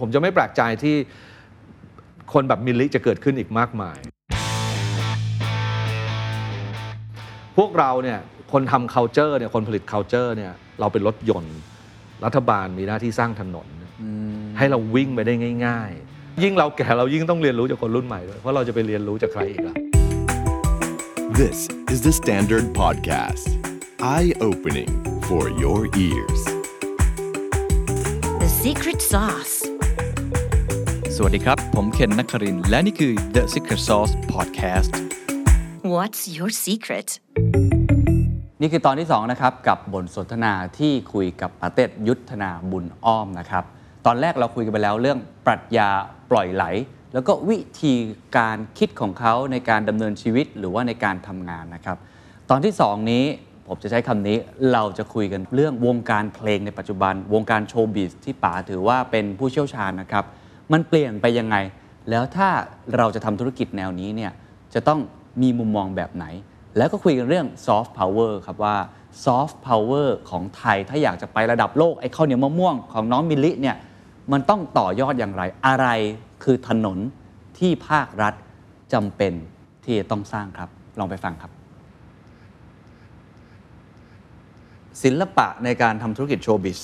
ผมจะไม่แปลกใจที่คนแบบมิลลิจะเกิดขึ้นอีกมากมาย พวกเราเนี่ยคนทำ culture เนี่ยคนผลิต culture เนี่ยเราเป็นรถยนต์ รัฐบาลมีหน้าที่สร้างถนน ให้เราวิ่งไปได้ง่าย ๆ ยิ่งเราแก่เรายิ่งต้องเรียนรู้จากคนรุ่นใหม่ด้วยเพราะเราจะไปเรียนรู้จากใครอีกล่ะ This is the Standard Podcast. Eye opening for your ears. The secret sauce. สวัสดีครับ ผมเคนนักครินทร์และนี่คือ The Secret Sauce Podcast What's your secret? นี่คือตอนที่2นะครับกับบทสนทนาที่คุยกับอาเต้ยุทธนาบุญอ้อมนะครับ ตอนแรกเราคุยกันไปแล้วเรื่องปรัชญาปล่อยไหล แล้วก็วิธีการคิดของเขาในการดำเนินชีวิตหรือว่าในการทำงานนะครับ ตอนที่ 2 นี้ผมจะใช้คำนี้เราจะคุยกันเรื่องวงการเพลงในปัจจุบัน วงการ showbiz ที่ป๋าถือว่าเป็นผู้เชี่ยวชาญนะครับ มันเปลี่ยนไปยังไง แล้วถ้าเราจะทำธุรกิจแนวนี้เนี่ยจะต้องมีมุมมองแบบไหน แล้วก็คุยกันเรื่องซอฟต์พาวเวอร์ครับว่าซอฟต์พาวเวอร์ของไทยถ้าอยากจะไประดับโลกไอ้ข้าวเหนียวมะม่วงของน้องมิลลิเนี่ยมันต้องต่อยอดอย่างไร อะไรคือถนนที่ภาครัฐจำเป็นที่จะต้องสร้างครับ ลองไปฟังครับ ศิลปะในการทำธุรกิจ showbiz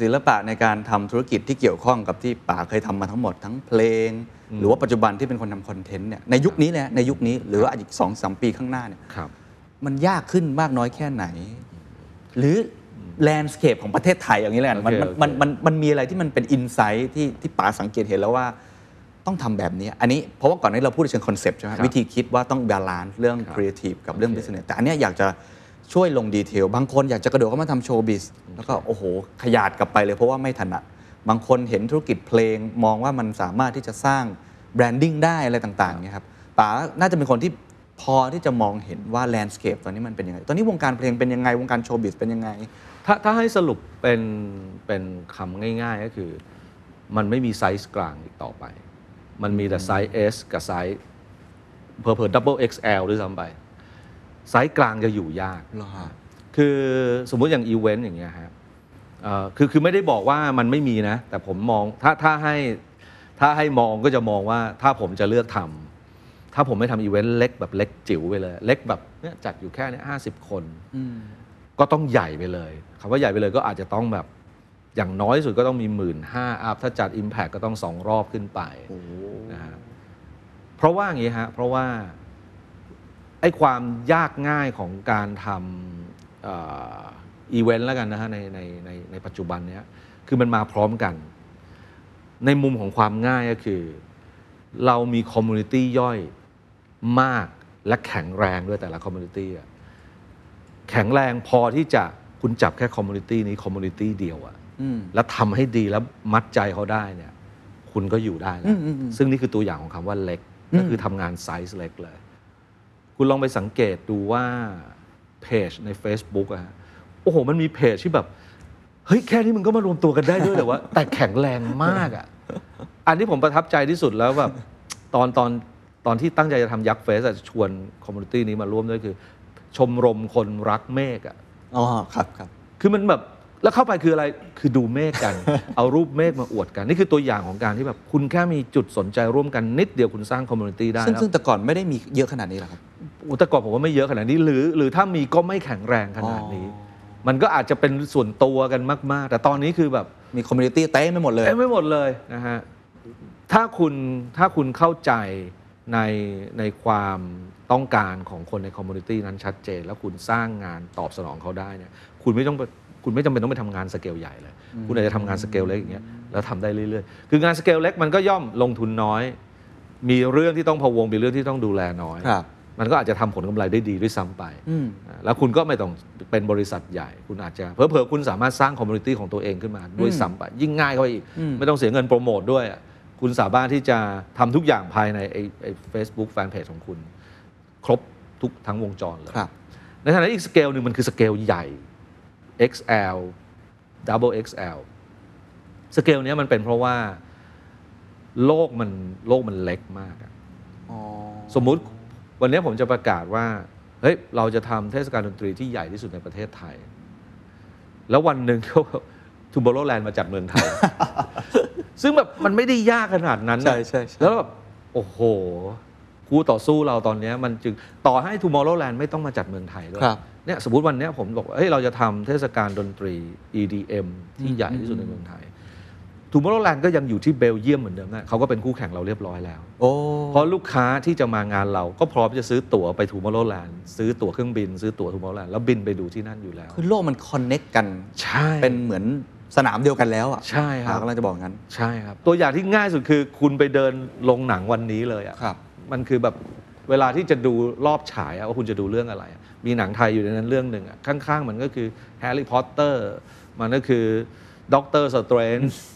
ศิลปะในการทำธุรกิจที่เกี่ยวข้องกับที่ป๋าเคยทำมาทั้งหมดทั้งเพลง หรือว่าปัจจุบันที่เป็นคนทำคอนเทนต์เนี่ยในยุคนี้แหละในยุคนี้หรือว่าอีกสองสามปีข้างหน้าเนี่ยครับมันยากขึ้นมากน้อยแค่ไหน หรือ landscape ของประเทศไทยอย่างนี้แหละมันโอเคมันโอเคมันมันมันมีอะไรที่มันเป็น insight ที่ที่ป๋าสังเกตเห็นแล้วว่าต้องทำแบบนี้ อันนี้เพราะว่าก่อนหน้านี้เราพูดในเชิงคอนเซปต์ใช่ไหมครับวิธีคิดว่าต้อง balance เรื่องครับครีเอทีฟกับเรื่องโอเค business แต่อันเนี้ยอยากจะ ช่วยลง detail บางคนอยากจะกระโดดเข้ามาทำ showbiz แล้วก็โอ้โห ขยาดกลับไปเลยเพราะว่าไม่ถนัดบางคนเห็นธุรกิจเพลงมองว่ามันสามารถที่จะสร้าง branding ได้อะไรต่างๆเนี่ยครับป๋าน่าจะเป็นคนที่พอที่จะมองเห็นว่า landscape ตอนนี้มันเป็นยังไง ตอนนี้วงการเพลงเป็นยังไง วงการ showbiz เป็นยังไง ถ้าถ้าให้สรุปเป็นเป็นคำง่ายๆก็คือ มันไม่มีไซส์กลางอีกต่อไป มันมีแต่ไซส์ S กับไซส์เพอเพอ double XL ด้วยซ้ำไป ไซส์กลางจะอยู่ยากเหรอฮะ คือสมมุติอย่างอีเวนต์อย่างเงี้ยครับเอ่อคือคือไม่ได้บอกว่ามันไม่มีนะ แต่ผมมองถ้าถ้าให้ถ้าให้มองก็จะมองว่าถ้าผมจะเลือกทำถ้าผมไม่ทำอีเวนต์เล็กแบบเล็กจิ๋วไปเลย เล็กแบบเนี้ยจัดอยู่แค่เนี้ยห้าสิบคนก็ต้องใหญ่ไปเลยคำว่าใหญ่ไปเลยก็อาจจะต้องแบบอย่างน้อยสุดก็ต้องมีหมื่นห้า up ถ้าจัด Impact ก็ต้องสองรอบขึ้นไปนะฮะเพราะว่าอย่างนี้ฮะเพราะว่า ไอ้ความยากง่ายของการทำอีเวนต์แล้วกันนะฮะในในในในปัจจุบันเนี้ยคือมันมาพร้อมกัน ในมุมของความง่ายก็คือ เรามี community ย่อยมากและแข็งแรงด้วยแต่ละ community อะแข็งแรงพอที่จะคุณจับแค่ community นี้ community เดียวอะแล้วทำให้ดีแล้วมัดใจเขาได้เนี่ย คุณก็อยู่ได้แล้วซึ่งนี่คือตัวอย่างของคำว่าเล็ก ก็คือทำงานไซส์เล็กเลย คุณลองไปสังเกตดูว่าเพจใน Facebook อะฮะโอ้โห มันมีเพจที่แบบ เฮ้ย แค่นี้มึงก็มารวมตัวกันได้ด้วยเหรอวะแต่แข็งแรงมากอะอันที่ผมประทับใจที่สุดแล้วแบบตอนตอนตอนที่ตั้งใจจะทำยักษ์เฟสอะชวน community นี้มาร่วมด้วยคือ ชมรมคนรักเมฆอะอ๋อครับครับ คือมันแบบแล้วเข้าไปคืออะไร คือดูเมฆกัน เอารูปเมฆมาอวดกัน นี่คือตัวอย่างของการที่แบบ คุณแค่มีจุดสนใจร่วมกันนิดเดียวคุณสร้าง community ได้ซึ่งแล้วซึ่งแต่ก่อนไม่ได้มีเยอะขนาดนี้หรอกครับ อุยแต่ก่อนผมว่าไม่เยอะขนาดนี้หรือ หรือถ้ามีก็ไม่แข็งแรงขนาดนี้ มันก็อาจจะเป็นส่วนตัวกันมาก ๆ แต่ตอนนี้คือแบบมี community เต็มไปหมดเลยเต็มไปหมดเลยนะฮะถ้าคุณถ้าคุณเข้าใจในในความต้องการของคนใน community นั้นชัดเจน แล้วคุณสร้างงานตอบสนองเขาได้เนี่ยคุณไม่ต้องไปคุณไม่จำเป็นต้องไปทำงานสเกลใหญ่เลย คุณอาจจะทำงานสเกลเล็กอย่างเงี้ยแล้วทำได้เรื่อยๆ คืองานสเกลเล็กมันก็ย่อมลงทุนน้อย มีเรื่องที่ต้องพะวงมีเรื่องที่ต้องดูแลน้อยครับ มันก็อาจจะทำผลกำไรได้ดีด้วยซ้ำไปอืมอ่าแล้วคุณก็ไม่ต้องเป็นบริษัทใหญ่ คุณอาจจะเผลอๆคุณสามารถสร้าง community ของตัวเองขึ้นมาด้วยซ้ำไป ยิ่งง่ายเข้าไปอีก ไม่ต้องเสียเงินโปรโมทด้วยอะคุณสามารถที่จะทำทุกอย่างภายในไอ้ไอ้เฟซบุ๊กแฟนเพจของคุณ ครบทุกทั้งวงจรเลยครับในขณะที่อีกสเกลหนึ่งมันคือสเกลใหญ่ XL Double XL scale เนี้ยมันเป็นเพราะว่าโลกมันโลกมันเล็กมากอะสมมุติ วันนี้ผมจะประกาศว่าเฮ้ยเราจะทำเทศกาลดนตรีที่ใหญ่ที่สุดในประเทศไทย แล้ววันหนึ่งทูบอ r โ w แลนด์มาจัดเมืองไทย ซึ่งแบบมันไม่ได้ยากขนาดนั้นนะใช่ใช่ใช่แล้วแบบโอ้โหคู่ต่อสู้เราตอนเนี้ยมันจึงต่อให้ Tomorrowland ไม่ต้องมาจัดเมืองไทยด้วยครับเนี่ยสมมติวันเนี้ยผมบอกว่าเฮ้ยเราจะทำเทศกาลดนตรี EDM ที่ใหญ่ที่สุดในเมืองไทย Tomorrowland ก็ยังอยู่ที่เบลเยียมเหมือนเดิมนะเขาก็เป็นคู่แข่งเราเรียบร้อยแล้ว โอ้เพราะลูกค้าที่จะมางานเราก็พร้อมจะซื้อตั๋วไป Tomorrowland ซื้อตั๋วเครื่องบิน ซื้อตั๋ว Tomorrowland แล้วบินไปดูที่นั่นอยู่แล้ว คือโลกมัน connect กันใช่เป็นเหมือนสนามเดียวกันแล้วอะใช่ครับกำลังจะบอกงั้นใช่ครับ ตัวอย่างที่ง่ายสุดคือคุณไปเดินโรงหนังวันนี้เลยอะครับมันคือแบบเวลาที่จะดูรอบฉายอะว่าคุณจะดูเรื่องอะไรอะมีหนังไทยอยู่ในนั้นเรื่องหนึ่งอะข้างๆ มันก็คือแฮร์รี่พอตเตอร์มันก็คือด็อกเตอร์สเตรนจ์เ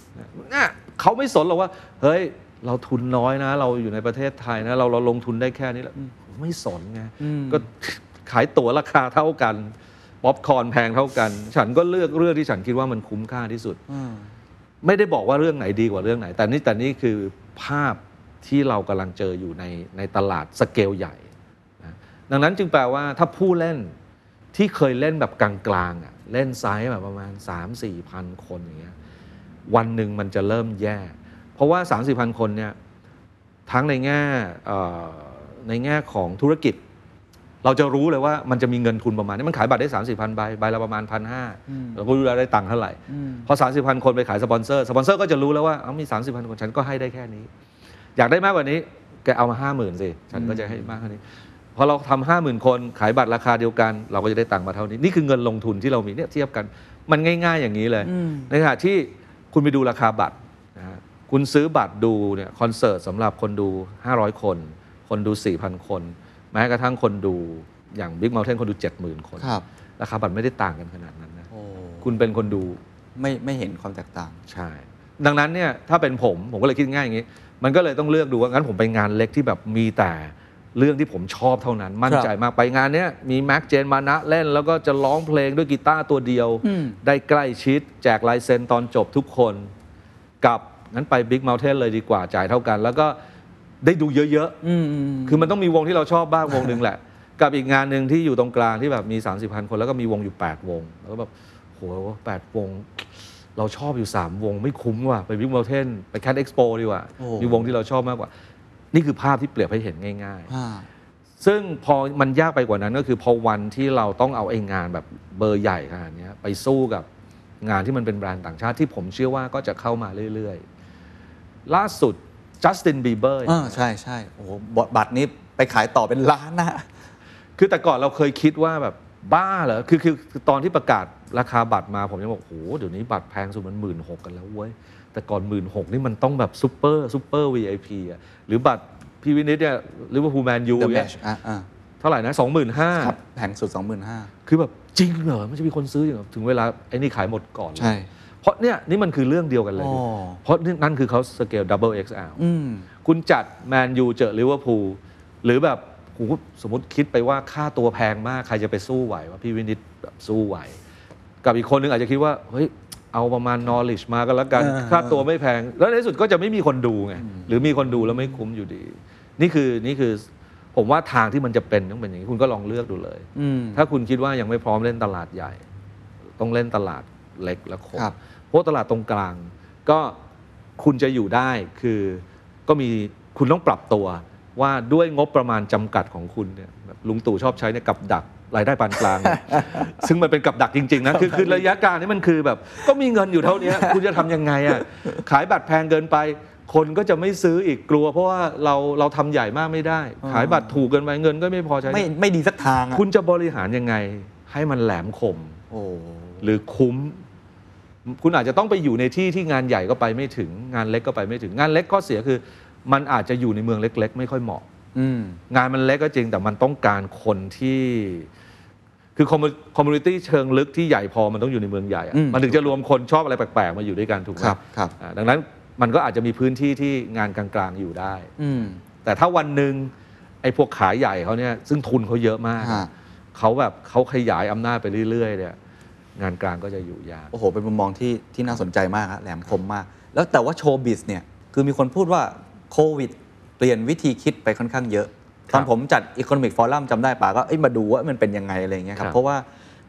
นี่ยเขาไม่สนหรอกว่า เฮ้ย เราทุนน้อยนะ เราอยู่ในประเทศไทยนะ เราเราลงทุนได้แค่นี้แล้วไม่สนไงก็ขายตั๋วราคาเท่ากันป๊อปคอร์นแพงเท่ากัน ฉันก็เลือกเรื่องที่ฉันคิดว่ามันคุ้มค่าที่สุดไม่ได้บอกว่าเรื่องไหนดีกว่าเรื่องไหน แต่นี่แต่นี่คือภาพที่เรากำลังเจออยู่ในในตลาดสเกลใหญ่นะดังนั้นจึงแปลว่าถ้าผู้เล่นที่เคยเล่นแบบกลางๆอะเล่นไซส์แบบประมาณ 3 4 พันคนอย่างเงี้ย วันหนึ่งมันจะเริ่มแย่ เพราะว่า3 4พันคนเนี่ยทั้งในแง่เอ่อในแง่ของธุรกิจ เราจะรู้เลยว่ามันจะมีเงินทุนประมาณนี้มันขายบัตรได้ 3 4พันใบใบละประมาณพันห้าเราก็รู้แล้วได้ตังค์เท่าไหร่พอ 3 4พันคนไปขายสปอนเซอร์สปอนเซอร์ก็จะรู้แล้วว่าเอามี 3 4พันคนฉันก็ให้ได้แค่นี้ อยากได้มากกว่านี้แกเอามา50,000สิฉันก็จะให้มากเท่านี้พอเราทำห้าหมื่นคนขายบัตรราคาเดียวกัน เราก็จะได้ตังค์มาเท่านี้ นี่คือเงินลงทุนที่เรามีเนี่ยเทียบกัน มันง่าย ๆอย่างนี้เลยในขณะที่ คุณไปดูราคาบัตรนะฮะคุณซื้อบัตรดูเนี่ยคอนเสิร์ตสำหรับคนดู 500 คน คนดู 4,000 คน แม้กระทั่งคนดูอย่าง Big Mountain คนดู 70,000 คน ครับ ราคาบัตรไม่ได้ต่างกันขนาดนั้นนะ โอ้คุณเป็นคนดู ไม่ไม่เห็นความแตกต่าง ใช่ ดังนั้นเนี่ยถ้าเป็นผมผมก็เลยคิดง่ายอย่างนี้ มันก็เลยต้องเลือกดูว่างั้นผมไปงานเล็กที่แบบมีแต่ เรื่องที่ผมชอบเท่านั้น มั่นใจมากไปงานเนี้ยมีแม็กเจนมานะเล่น แล้วก็จะร้องเพลงด้วยกีตาร์ตัวเดียว ได้ใกล้ชิด แจกลายเซ็นตอนจบทุกคนกับงั้นไป Big Mountain เลยดีกว่าจ่ายเท่ากัน แล้วก็ได้ดูเยอะๆคือมันต้องมีวงที่เราชอบบ้างวงหนึ่งแหละ กับอีกงานหนึ่งที่อยู่ตรงกลางที่แบบมี 3 0 0 0คน แล้วก็มีวงอยู่ 8 วง แล้วก็แบบโหแปดวง เราชอบอยู่ 3 วงไม่คุ้มว่ะไปบิ๊ก u ม t เทนไปแค t เอ็กซ์โปดีกว่าโอ้มีวงที่เราชอบมากกว่า นี่คือภาพที่เปรียบให้เห็นง่ายอ่าๆซึ่งพอมันยากไปกว่านั้นก็คือพอวันที่เราต้องเอาไอ้งานแบบเบอร์ใหญ่ขนาดเนี้ยไปสู้กับงานที่มันเป็นแบรนด์ต่างชาติที่ผมเชื่อว่าก็จะเข้ามาเรื่อยๆ ล่าสุดจัสตินบีเบอร์อ่าใช่ใช่โอ้โหบัตรนี้ไปขายต่อเป็นล้านนะ คือแต่ก่อนเราเคยคิดว่าแบบบ้าเหรอคือคือคือตอนที่ประกาศราคาบัตรมาผมยังบอกโอ้โหเดี๋ยวนี้บัตรแพงสุดมันหมื่นหกกันแล้วเว้ย แต่ก่อนหมื่นหกนี่มันต้องแบบซูเปอร์ซูเปอร์ VIP อะหรือบัตรพี่วินิจเนี่ยหรือว่าพูลแมนยู The เนี่ย Match อ่าอ่าเท่าไหร่นะสองหมื่นห้าครับแพงสุด25,000คือแบบจริงเหรอมันจะมีคนซื้ออย่างเหรอถึงเวลาไอ้นี่ขายหมดก่อนเลยใช่เพราะเนี่ยนี่มันคือเรื่องเดียวกันเลยอ๋อเพราะนี่นั่นคือเขาสเกล double XL อืมคุณจัดแมนยูเจอลิเวอร์พูลหรือแบบโหสมมติคิดไปว่าค่าตัวแพงมากใครจะไปสู้ไหวว่าพี่วินิจแบบสู้ไหว กับอีกคนนึงอาจจะคิดว่าเฮ้ย เอาประมาณ knowledge มากันแล้วกันเออค่าตัวไม่แพง แล้วในที่สุดก็จะไม่มีคนดูไง หรือมีคนดูแล้วไม่คุ้มอยู่ดี นี่คือนี่คือผมว่าทางที่มันจะเป็นต้องเป็นอย่างนี้ คุณก็ลองเลือกดูเลยอืมถ้าคุณคิดว่ายังไม่พร้อมเล่นตลาดใหญ่ ต้องเล่นตลาดเล็กและคมครับเพราะตลาดตรงกลาง ก็คุณจะอยู่ได้คือก็มีคุณต้องปรับตัวว่าด้วยงบประมาณจำกัดของคุณเนี่ยแบบลุงตู่ชอบใช้เนี่ยกับดัก รายได้ปานกลาง ซึ่งมันเป็นกับดักจริง ๆ นะ คือคือระยะกลางนี่มันคือแบบ ก็มีเงินอยู่เท่านี้คุณจะทำยังไงอะขายบัตรแพงเกินไป คนก็จะไม่ซื้ออีกกลัว เพราะว่าเราเราทำใหญ่มากไม่ได้ ขายบัตรถูกเกินไปเงินก็ไม่พอใช้ไม่ไม่ดีสักทางอะคุณจะบริหารยังไง ให้มันแหลมคมโอ้หรือคุ้ม คุณอาจจะต้องไปอยู่ในที่ที่งานใหญ่ก็ไปไม่ถึงงานเล็กก็ไปไม่ถึงงานเล็กข้อเสียคือ มันอาจจะอยู่ในเมืองเล็ก ๆ ไม่ค่อยเหมาะอืม งานมันเล็กก็จริงแต่มันต้องการคนที่คือ community เชิงลึกที่ใหญ่พอมันต้องอยู่ในเมืองใหญ่อะอืมมันถึงจะรวมคนชอบอะไรแปลกๆ มาอยู่ด้วยกันถูกไหมครับครับอ่าดังนั้นมันก็อาจจะมีพื้นที่ที่งานกลางๆอยู่ได้อืมแต่ถ้าวันหนึ่งไอ้พวกค่ายใหญ่เขาเนี่ยซึ่งทุนเขาเยอะมากฮะ เขาแบบเขาขยายอำนาจไปเรื่อย ๆ เนี่ย งานกลางก็จะอยู่ยาก โอ้โห เป็นมุมมองที่ที่น่าสนใจมากฮะแหลมคมมาก แล้วแต่ว่า showbiz เนี่ย คือมีคนพูดว่าโควิด เปลี่ยนวิธีคิดไปค่อนข้างเยอะครัตอบนผมจัด economic forum จำได้ป่ะก็เอ้ยมาดูว่ามันเป็นยังไงอะไรอย่างเงี้ยครับครับเพราะว่า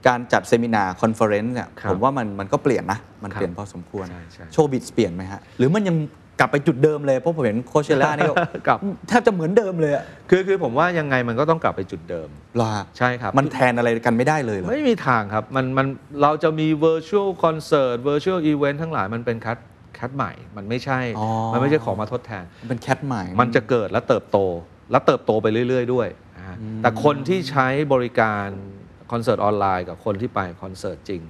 การจัด seminar conference เนี่ยครับผมว่ามันมันก็เปลี่ยนนะ มันครับเปลี่ยนพอสมควรใช่ใช่ showbiz เปลี่ยนไหมฮะ หรือมันยังกลับไปจุดเดิมเลย เพราะผมเห็นโคเชล่านี่ก็กลับแทบจะเหมือนเดิมเลยอะคือคือผมว่ายังไงมันก็ต้องกลับไปจุดเดิมเหรอฮะใช่ครับ มันแทนอะไรกันไม่ได้เลยเหรอไม่มีทางครับ มันมันเราจะมี virtual concert virtual event ทั้งหลายมันเป็นคัด คัดใหม่ มันไม่ใช่ อ๋อ มันไม่ใช่ของมาทดแทน มันเป็นแคทใหม่ มันจะเกิดและเติบโต และเติบโตไปเรื่อย ๆ ด้วยนะฮะแต่คนที่ใช้บริการคอนเสิร์ตออนไลน์กับคนที่ไปคอนเสิร์ตจริง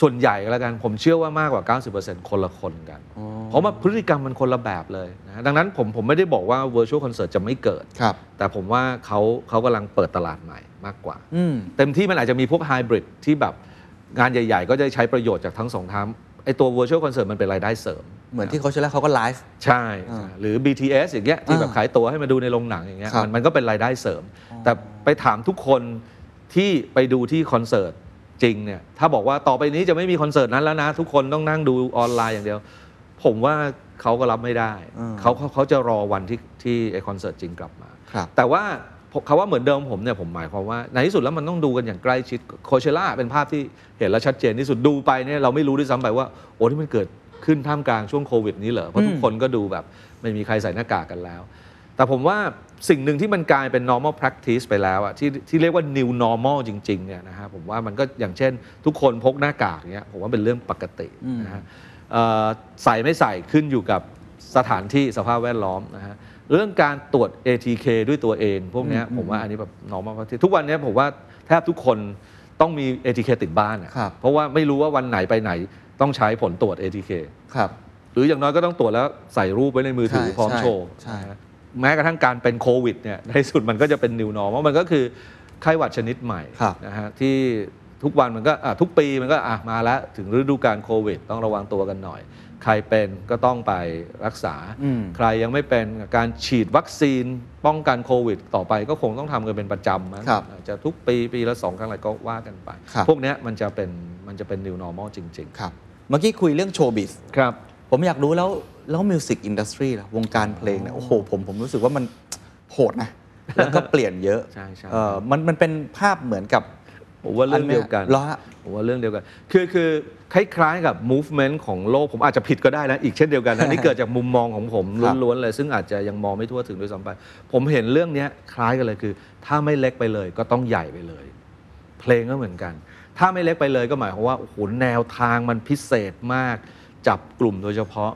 ส่วนใหญ่ก็แล้วกัน ผมเชื่อว่ามากกว่า 90%คนละคนกันเพราะว่าพฤติกรรมมันคนละแบบเลยนะดังนั้นผมผมไม่ได้บอกว่า virtual concert จะไม่เกิด ครับ แต่ผมว่าเขาเขากำลังเปิดตลาดใหม่มากกว่า อืม เต็มที่มันอาจจะมีพวกไฮบริดที่แบบงานใหญ่ ๆ ก็จะใช้ประโยชน์จากทั้งสองทาง ไอตัว virtual concert มันเป็นรายได้เสริม เหมือนที่โคเชล่าเขาก็ไลฟ์ใช่อ่าใช่ หรือ BTS อย่างเงี้ยที่แบบอ่าขายตั๋วให้มาดูในโรงหนังอย่างเงี้ยครับมันมันก็เป็นรายได้เสริม แต่ไปถามทุกคนที่ไปดูที่คอนเสิร์ตจริงเนี่ยถ้าบอกว่าต่อไปนี้จะไม่มีคอนเสิร์ตนั้นแล้วนะ ทุกคนต้องนั่งดูออนไลน์อย่างเดียว ผมว่าเขาก็รับไม่ได้อืมเขาเขาเขาจะรอวันที่ที่ไอคอนเสิร์ตจริงกลับมาครับแต่ว่าผม คำว่าเหมือนเดิมผมเนี่ยผมหมายความว่าในที่สุดแล้วมันต้องดูกันอย่างใกล้ชิดโคเชล่าเป็นภาพที่เห็นแล้วชัดเจนที่สุดดูไปเนี่ยเราไม่รู้ด้วยซ้ำไปว่าโอ้ที่มันเกิดขึ้นท่ามกลางช่วงโควิดนี้เหรอเพราะทุกคนก็ดูแบบไม่มีใครใส่หน้ากากกันแล้ว แต่ผมว่าสิ่งหนึ่งที่มันกลายเป็น normal practice ไปแล้วอะที่ที่เรียกว่า new normal จริงๆเนี่ยนะฮะผมว่ามันก็อย่างเช่น ทุกคนพกหน้ากากเนี่ยผมว่าเป็นเรื่องปกตินะฮะเอ่อใส่ไม่ใส่ขึ้นอยู่กับสถานที่สภาพแวดล้อมนะฮะ เรื่องการตรวจ ATK ด้วยตัวเอง พวกเนี้ยผมว่าอันนี้แบบ normal practice ทุกวันเนี้ยผมว่าแทบทุกคนต้องมี ATK ติดบ้านอะครับ เพราะว่าไม่รู้ว่าวันไหนไปไหนต้องใช้ผลตรวจ ATK ครับ หรืออย่างน้อยก็ต้องตรวจแล้วใส่รูปไว้ในมือถือใช่พร้อมใช่โชว์ใช่ นะฮะแม้กระทั่งการเป็นโควิดเนี่ยในที่สุดมันก็จะเป็น new normal มันก็คือไข้หวัดชนิดใหม่ครับ นะฮะที่ทุกวันมันก็อะทุกปีมันก็อะมาแล้วถึงฤดูการโควิด ต้องระวังตัวกันหน่อย ใครเป็นก็ต้องไปรักษาอืมใครยังไม่เป็นการฉีดวัคซีนป้องกันโควิด ต่อไปก็คงต้องทำกันเป็นประจำมั้งครับอาจจะทุกปีปีละสองครั้งอะไรก็ว่ากันไปครับพวกเนี้ยมันจะเป็นมันจะเป็น new normal จริงครับ เมื่อกี้คุยเรื่องโชว์บิสๆครับผมอยากรู้แล้วแล้วมิวสิกอินดัสทรีล่ะวงการเพลงเนี่ยโอ้โหผมผมรู้สึกว่ามันโหดนะ แล้วก็เปลี่ยนเยอะใช่ใช่เออมันมันเป็นภาพเหมือนกับผมว่าเรื่องเดียวกันเหรอฮะผมว่าเรื่องเดียวกัน คือคือ คล้ายๆกับ movement ของโลกผมอาจจะผิดก็ได้นะ อีกเช่นเดียวกันอันนี้เกิดจากมุมมองของผมครับ ล้วนๆเลย ซึ่งอาจจะยังมองไม่ทั่วถึงด้วยซ้ำไป ผมเห็นเรื่องเนี้ยคล้ายกันเลยคือ ถ้าไม่เล็กไปเลยก็ต้องใหญ่ไปเลย เพลงก็เหมือนกัน ถ้าไม่เล็กไปเลยก็หมายความว่าโอ้โหแนวทางมันพิเศษมาก จับกลุ่มโดยเฉพาะ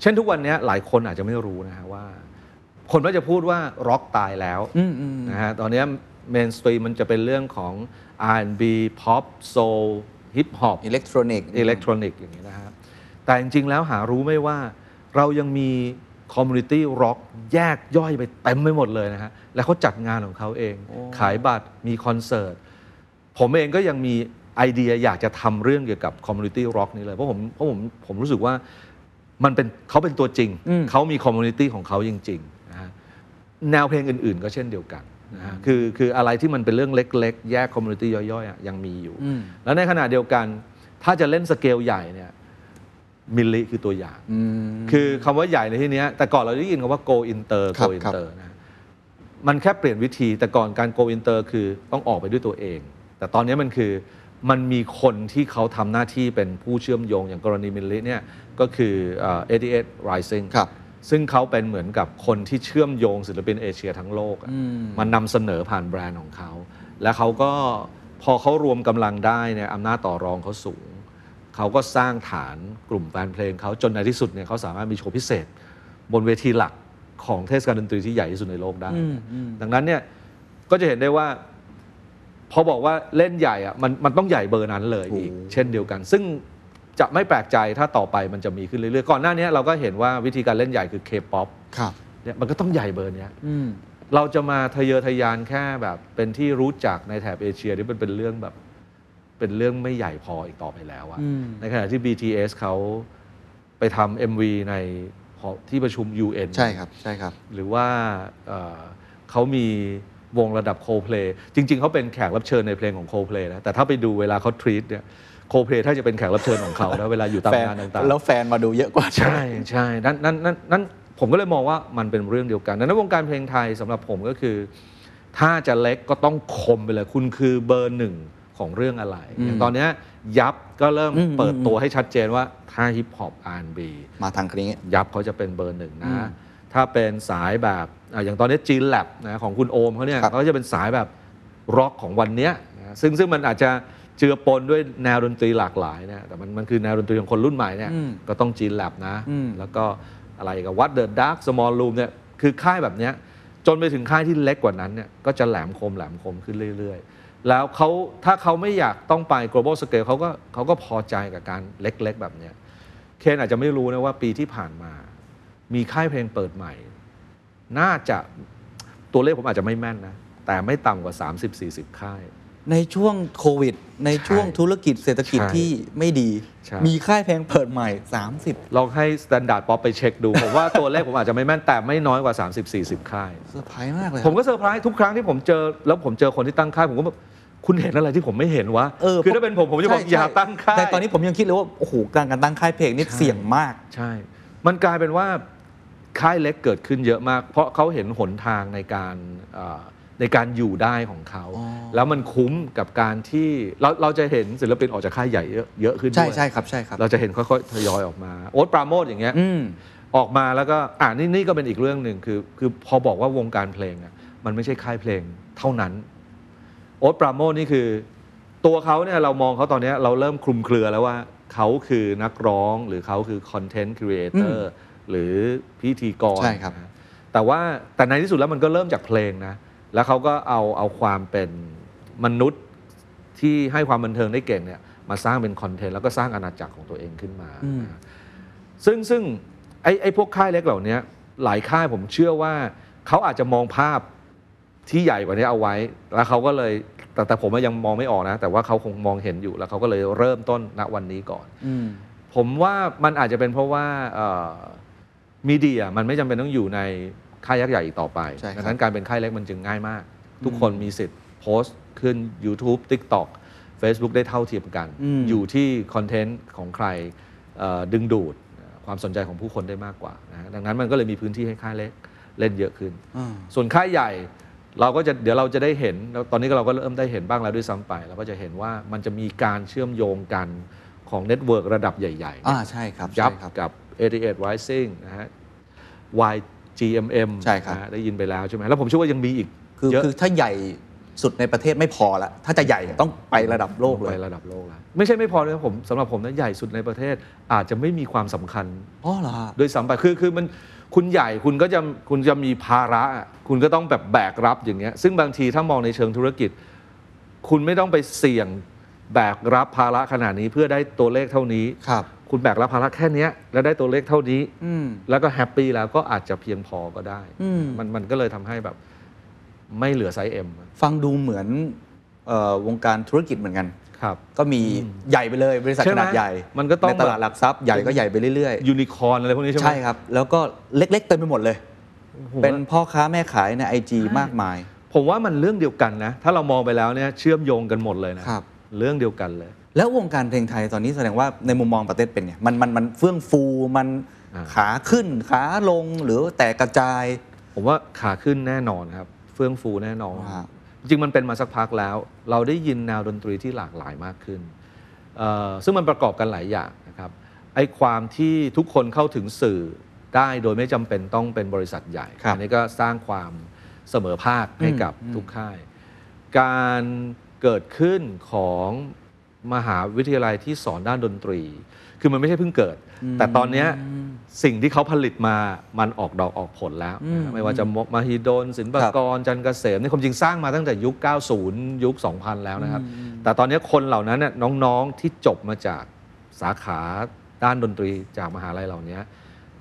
เช่นทุกวันเนี้ยหลายคนอาจจะไม่รู้นะฮะว่า คนก็จะพูดว่าร็อกตายแล้วอืมอืม นะฮะตอนเนี้mainstream มันจะเป็นเรื่องของ R&B Pop Soul Hip Hop อิเล็กทรอนิกส์อิเล็กทรอนิกส์อย่างนี้นะฮะแต่จริงๆแล้วหารู้ไหมว่าเรายังมี community ร็อกแยกย่อยไปเต็มไปหมดเลยนะฮะ แล้วเขาจัดงานของเขาเอง ขายบัตรมีคอนเสิร์ต ผมเองก็ยังมีไอเดียอยากจะทำเรื่องเกี่ยวกับ community ร็อกนี้เลย เพราะผมเพราะผมผมรู้สึกว่ามันเป็นเขาเป็นตัวจริงอืมเขามี community ของเขาจริงๆนะฮะแนวเพลงอื่นๆ ก็เช่นเดียวกัน นะฮะคือคืออะไรที่มันเป็นเรื่องเล็ก ๆ แยก community ย่อยๆอะยังมีอยู่ อืม แล้วในขณะเดียวกัน ถ้าจะเล่นสเกลใหญ่เนี่ยมิลลิคือตัวอย่าง อืม คือคำว่าใหญ่ในที่เนี้ยแต่ก่อนเราได้ยินคำว่า go inter ครับ go inter นะฮะมันแค่เปลี่ยนวิธีแต่ก่อนการ go inter คือต้องออกไปด้วยตัวเอง แต่ตอนนี้มันคือมันมีคนที่เขาทำหน้าที่เป็นผู้เชื่อมโยงอย่างกรณีมิลลิเนี่ยก็คือเอ่อ 88 rising ครับ ซึ่งเขาเป็นเหมือนกับคนที่เชื่อมโยงศิลปินเอเชียทั้งโลกอะมันนำเสนอผ่านแบรนด์ของเขา และเขาก็พอเขารวมกำลังได้เนี่ยอำนาจต่อรองเขาสูง เขาก็สร้างฐานกลุ่มแฟนเพลงเขาจนในที่สุดเนี่ยเขาสามารถมีโชว์พิเศษ บนเวทีหลักของเทศกาลดนตรีที่ใหญ่ที่สุดในโลกได้ ดังนั้นเนี่ยก็จะเห็นได้ว่า พอบอกว่าเล่นใหญ่อะมันมันต้องใหญ่เบอร์นั้นเลยอีก เช่นเดียวกัน ซึ่ง จะไม่แปลกใจถ้าต่อไปมันจะมีขึ้นเรื่อยๆ ก่อนหน้านี้เราก็เห็นว่าวิธีการเล่นใหญ่คือ K-POP ครับเนี่ยมันก็ต้องใหญ่เบอร์เนี้ยอืมเราจะมาทะเยอทะยานแค่แบบเป็นที่รู้จักในแถบเอเชียนี่มันเป็นเรื่องแบบ เป็นเรื่องไม่ใหญ่พออีกต่อไปแล้วอะอืมในขณะที่ BTS เขาไปทำ MV ในหอที่ประชุม UN ใช่ครับใช่ครับ หรือว่าเอ่อเขามีวงระดับโคเพลจริง ๆ เขาเป็นแขกรับเชิญในเพลงของโคเพลนะแต่ถ้าไปดูเวลาเขาทรีตเนี่ย โคเพลถ้าจะเป็นแขกรับเชิญของเขานะเวลาอยู่ตามแฟนงานต่างๆ แล้วแฟนมาดูเยอะกว่า ใช่ใช่นั่นนั่นนั่นนั่นผมก็เลยมองว่ามันเป็นเรื่องเดียวกันดังนั้นวงการเพลงไทยสำหรับผมก็คือ ถ้าจะเล็กก็ต้องคมไปเลย คุณคือเบอร์หนึ่งของเรื่องอะไรอืมอย่างตอนเนี้ยยับก็เริ่มอืมเปิดอืมตัวให้ชัดเจนว่าถ้าฮิปฮอป R&B มาทางนี้ยับเขาจะเป็นเบอร์หนึ่งอืนะมถ้าเป็นสายแบบอะอย่างตอนนี้จีนแลบนะของคุณโอมเขาเนี่ยครับเขาจะเป็นสายแบบร็อกของวันเนี้ยนะซึ่งซึ่งมันอาจจะ เจือปนด้วยแนวดนตรีหลากหลายนะแต่มันมันคือแนวดนตรีของคนรุ่นใหม่เนี่ยอืมก็ต้อง Gene Lab นะ อืม แล้วก็อะไรกับ What The Duck Smallroom เนี่ยคือค่ายแบบเนี้ยจนไปถึงค่ายที่เล็กกว่านั้นเนี่ยก็จะแหลมคมแหลมคมขึ้นเรื่อยๆ แล้วเขาถ้าเขาไม่อยากต้องไป global scale เขาก็เขาก็พอใจกับการเล็กๆ แบบเนี้ยเคนอาจจะไม่รู้นะว่าปีที่ผ่านมา มีค่ายเพลงเปิดใหม่ น่าจะตัวเลขผมอาจจะไม่แม่นนะ แต่ไม่ต่ำกว่า 30-40 ค่าย ในช่วงโควิด ในช่วงธุรกิจเศรษฐกิจใช่ที่ไม่ดีใช่มีค่ายเพลงเปิดใหม่ 30 ลองให้ Standard Pop ไปเช็คดู ผมว่าตัวเลขผมอาจจะไม่แม่นแต่ไม่น้อยกว่า 30-40 ค่ายเซอร์ไพรส์มากเลย ผมก็เซอร์ไพรส์ทุกครั้งที่ผมเจอ แล้วผมเจอคนที่ตั้งค่ายผมก็แบบคุณเห็นอะไรที่ผมไม่เห็นวะเออคือถ้าเป็นผม ผมจะบอกใช่อย่าใช่ตั้งค่าย แต่ตอนนี้ผมยังคิดเลยว่า โอ้โห การการตั้งค่ายเพลงนี่เสี่ยงมาก ใช่ มันกลายเป็นว่าค่ายเล็กเกิดขึ้นเยอะมาก เพราะเขาเห็นหนทางในการเอ่อ ในการอยู่ได้ของเขาอ๋อแล้วมันคุ้มกับการที่เราเราจะเห็นศิลปินออกจากค่ายใหญ่เยอะเยอะขึ้นใช่ด้วยใช่ครับใช่ครับ เราจะเห็นค่อยๆทยอยออกมา โอ๊ตปราโมทอย่างเงี้ยอืม ออกมาแล้วก็อ่านี่นี่ก็เป็นอีกเรื่องหนึ่งคือ คือพอบอกว่าวงการเพลงอะมันไม่ใช่ค่ายเพลงเท่านั้น โอ๊ตปราโมทนี่คือ ตัวเขาเนี่ยเรามองเขาตอนเนี้ยเราเริ่มคลุมเครือแล้วว่าเขาคือนักร้องหรือเขาคือ content creator หรือพิธีกรใช่ครับ นะแต่ว่าแต่ในที่สุดแล้วมันก็เริ่มจากเพลงนะ แล้วเขาก็เอาเอาความเป็นมนุษย์ที่ให้ความบันเทิงได้เก่งเนี่ยมาสร้างเป็น content แล้วก็สร้างอาณาจักรของตัวเองขึ้นมาอืมนะซึ่งซึ่งไอ้ไอ้พวกค่ายเล็กเหล่านี้หลายค่ายผมเชื่อว่าเขาอาจจะมองภาพที่ใหญ่กว่านี้เอาไว้ แล้วเขาก็เลยแต่แต่ผมยังมองไม่ออกนะ แต่ว่าเขาคงมองเห็นอยู่แล้วเขาก็เลยเริ่มต้นณวันนี้ก่อนอืมผมว่ามันอาจจะเป็นเพราะว่ามีเดียมันไม่จำเป็นต้องอยู่ใน ค่ายยักษ์ใหญ่อีกต่อไปใช่ครับดังนั้นการเป็นค่ายเล็กมันจึงง่ายมาก ทุกคนมีสิทธิ์โพสต์ขึ้น YouTube TikTok Facebook ได้เท่าเทียมกัน อืม อยู่ที่คอนเทนต์ของใครเอ่อดึงดูดความสนใจของผู้คนได้มากกว่านะฮะดังนั้นมันก็เลยมีพื้นที่ให้ค่ายเล็กเล่นเยอะขึ้น อ่า ส่วนค่ายใหญ่เราก็จะเดี๋ยวเราจะได้เห็นแล้วตอนนี้ก็เราก็เริ่มได้เห็นบ้างแล้วด้วยซ้ำไป เราก็จะเห็นว่ามันจะมีการเชื่อมโยงกันของ network ระดับใหญ่ๆอ่าใช่ครับยัใช่บครับ กับ88 Rising นะฮะ YG GMM ใช่ครับนะฮะได้ยินไปแล้วใช่ไหมแล้วผมเชื่อว่ายังมีอีกคือเยอะคือถ้าใหญ่สุดในประเทศไม่พอละถ้าจะใหญ่ต้องไประดับโลกเลยไประดับโลกแล้วไม่ใช่ไม่พอเลยผมสำหรับผมนะใหญ่สุดในประเทศอาจจะไม่มีความสำคัญ อ๋อเหรอฮะ ด้วยซ้ำไปคือคือมันคุณใหญ่คุณก็จะคุณจะมีภาระอะคุณก็ต้องแบบแบกรับอย่างเงี้ยซึ่งบางทีถ้ามองในเชิงธุรกิจ คุณไม่ต้องไปเสี่ยงแบกรับภาระขนาดนี้เพื่อได้ตัวเลขเท่านี้ ครับ คุณแบกรับภาระแค่เนี้ยแล้วได้ตัวเลขเท่านี้อืมแล้วก็ happy แล้วก็อาจจะเพียงพอก็ได้อืมมันมันก็เลยทำให้แบบไม่เหลือ size M ฟังดูเหมือนเอ่อวงการธุรกิจเหมือนกันครับ ก็มีใหญ่ไปเลยบริษัทใช่ขไหมนาดใหญ่ มันก็ต้องในตลาดหลักทรัพย์ใหญ่ก็ใหญ่ไปเรื่อยยูนิคอร์นอะไรพวกนี้ใช่ๆไหมใช่ครับ แล้วก็เล็กๆเต็มไปหมดเลยผมเป็นว่าพ่อค้าแม่ขายในไอจีมากมาย ผมว่ามันเรื่องเดียวกันนะ ถ้าเรามองไปแล้วเนี่ยเชื่อมโยงกันหมดเลยนะครับเรื่องเดียวกันเลย แล้ววงการเพลงไทยตอนนี้แสดงว่าในมุมมองประเทศเป็นไงมันมันมันเฟื่องฟูมันอ่าขาขึ้นขาลงหรือแตกกระจาย ผมว่าขาขึ้นแน่นอนครับ เฟื่องฟูแน่นอนว้าวจริงๆมันเป็นมาสักพักแล้ว เราได้ยินแนวดนตรีที่หลากหลายมากขึ้นเอ่อซึ่งมันประกอบกันหลายอย่างนะครับไอ้ความที่ทุกคนเข้าถึงสื่อได้โดยไม่จำเป็นต้องเป็นบริษัทใหญ่ครับอันี้ก็สร้างความเสมอภาคให้กับอืมทุกค่าย การเกิดขึ้นของ มหาวิทยาลัยที่สอนด้านดนตรี คือมันไม่ใช่เพิ่งเกิด แต่ตอนเนี้ยสิ่งที่เขาผลิตมา มันออกดอกออกผลแล้วอืมไม่ว่าจะมหิดลศิลปากร จันทร์เกษมนี่ความจริงสร้างมาตั้งแต่ยุค 90 ยุค 2000 แล้วนะครับ แต่ตอนนี้คนเหล่านั้นเนี่ยน้องๆที่จบมาจากสาขาด้านดนตรีจากมหาลัยเหล่านี้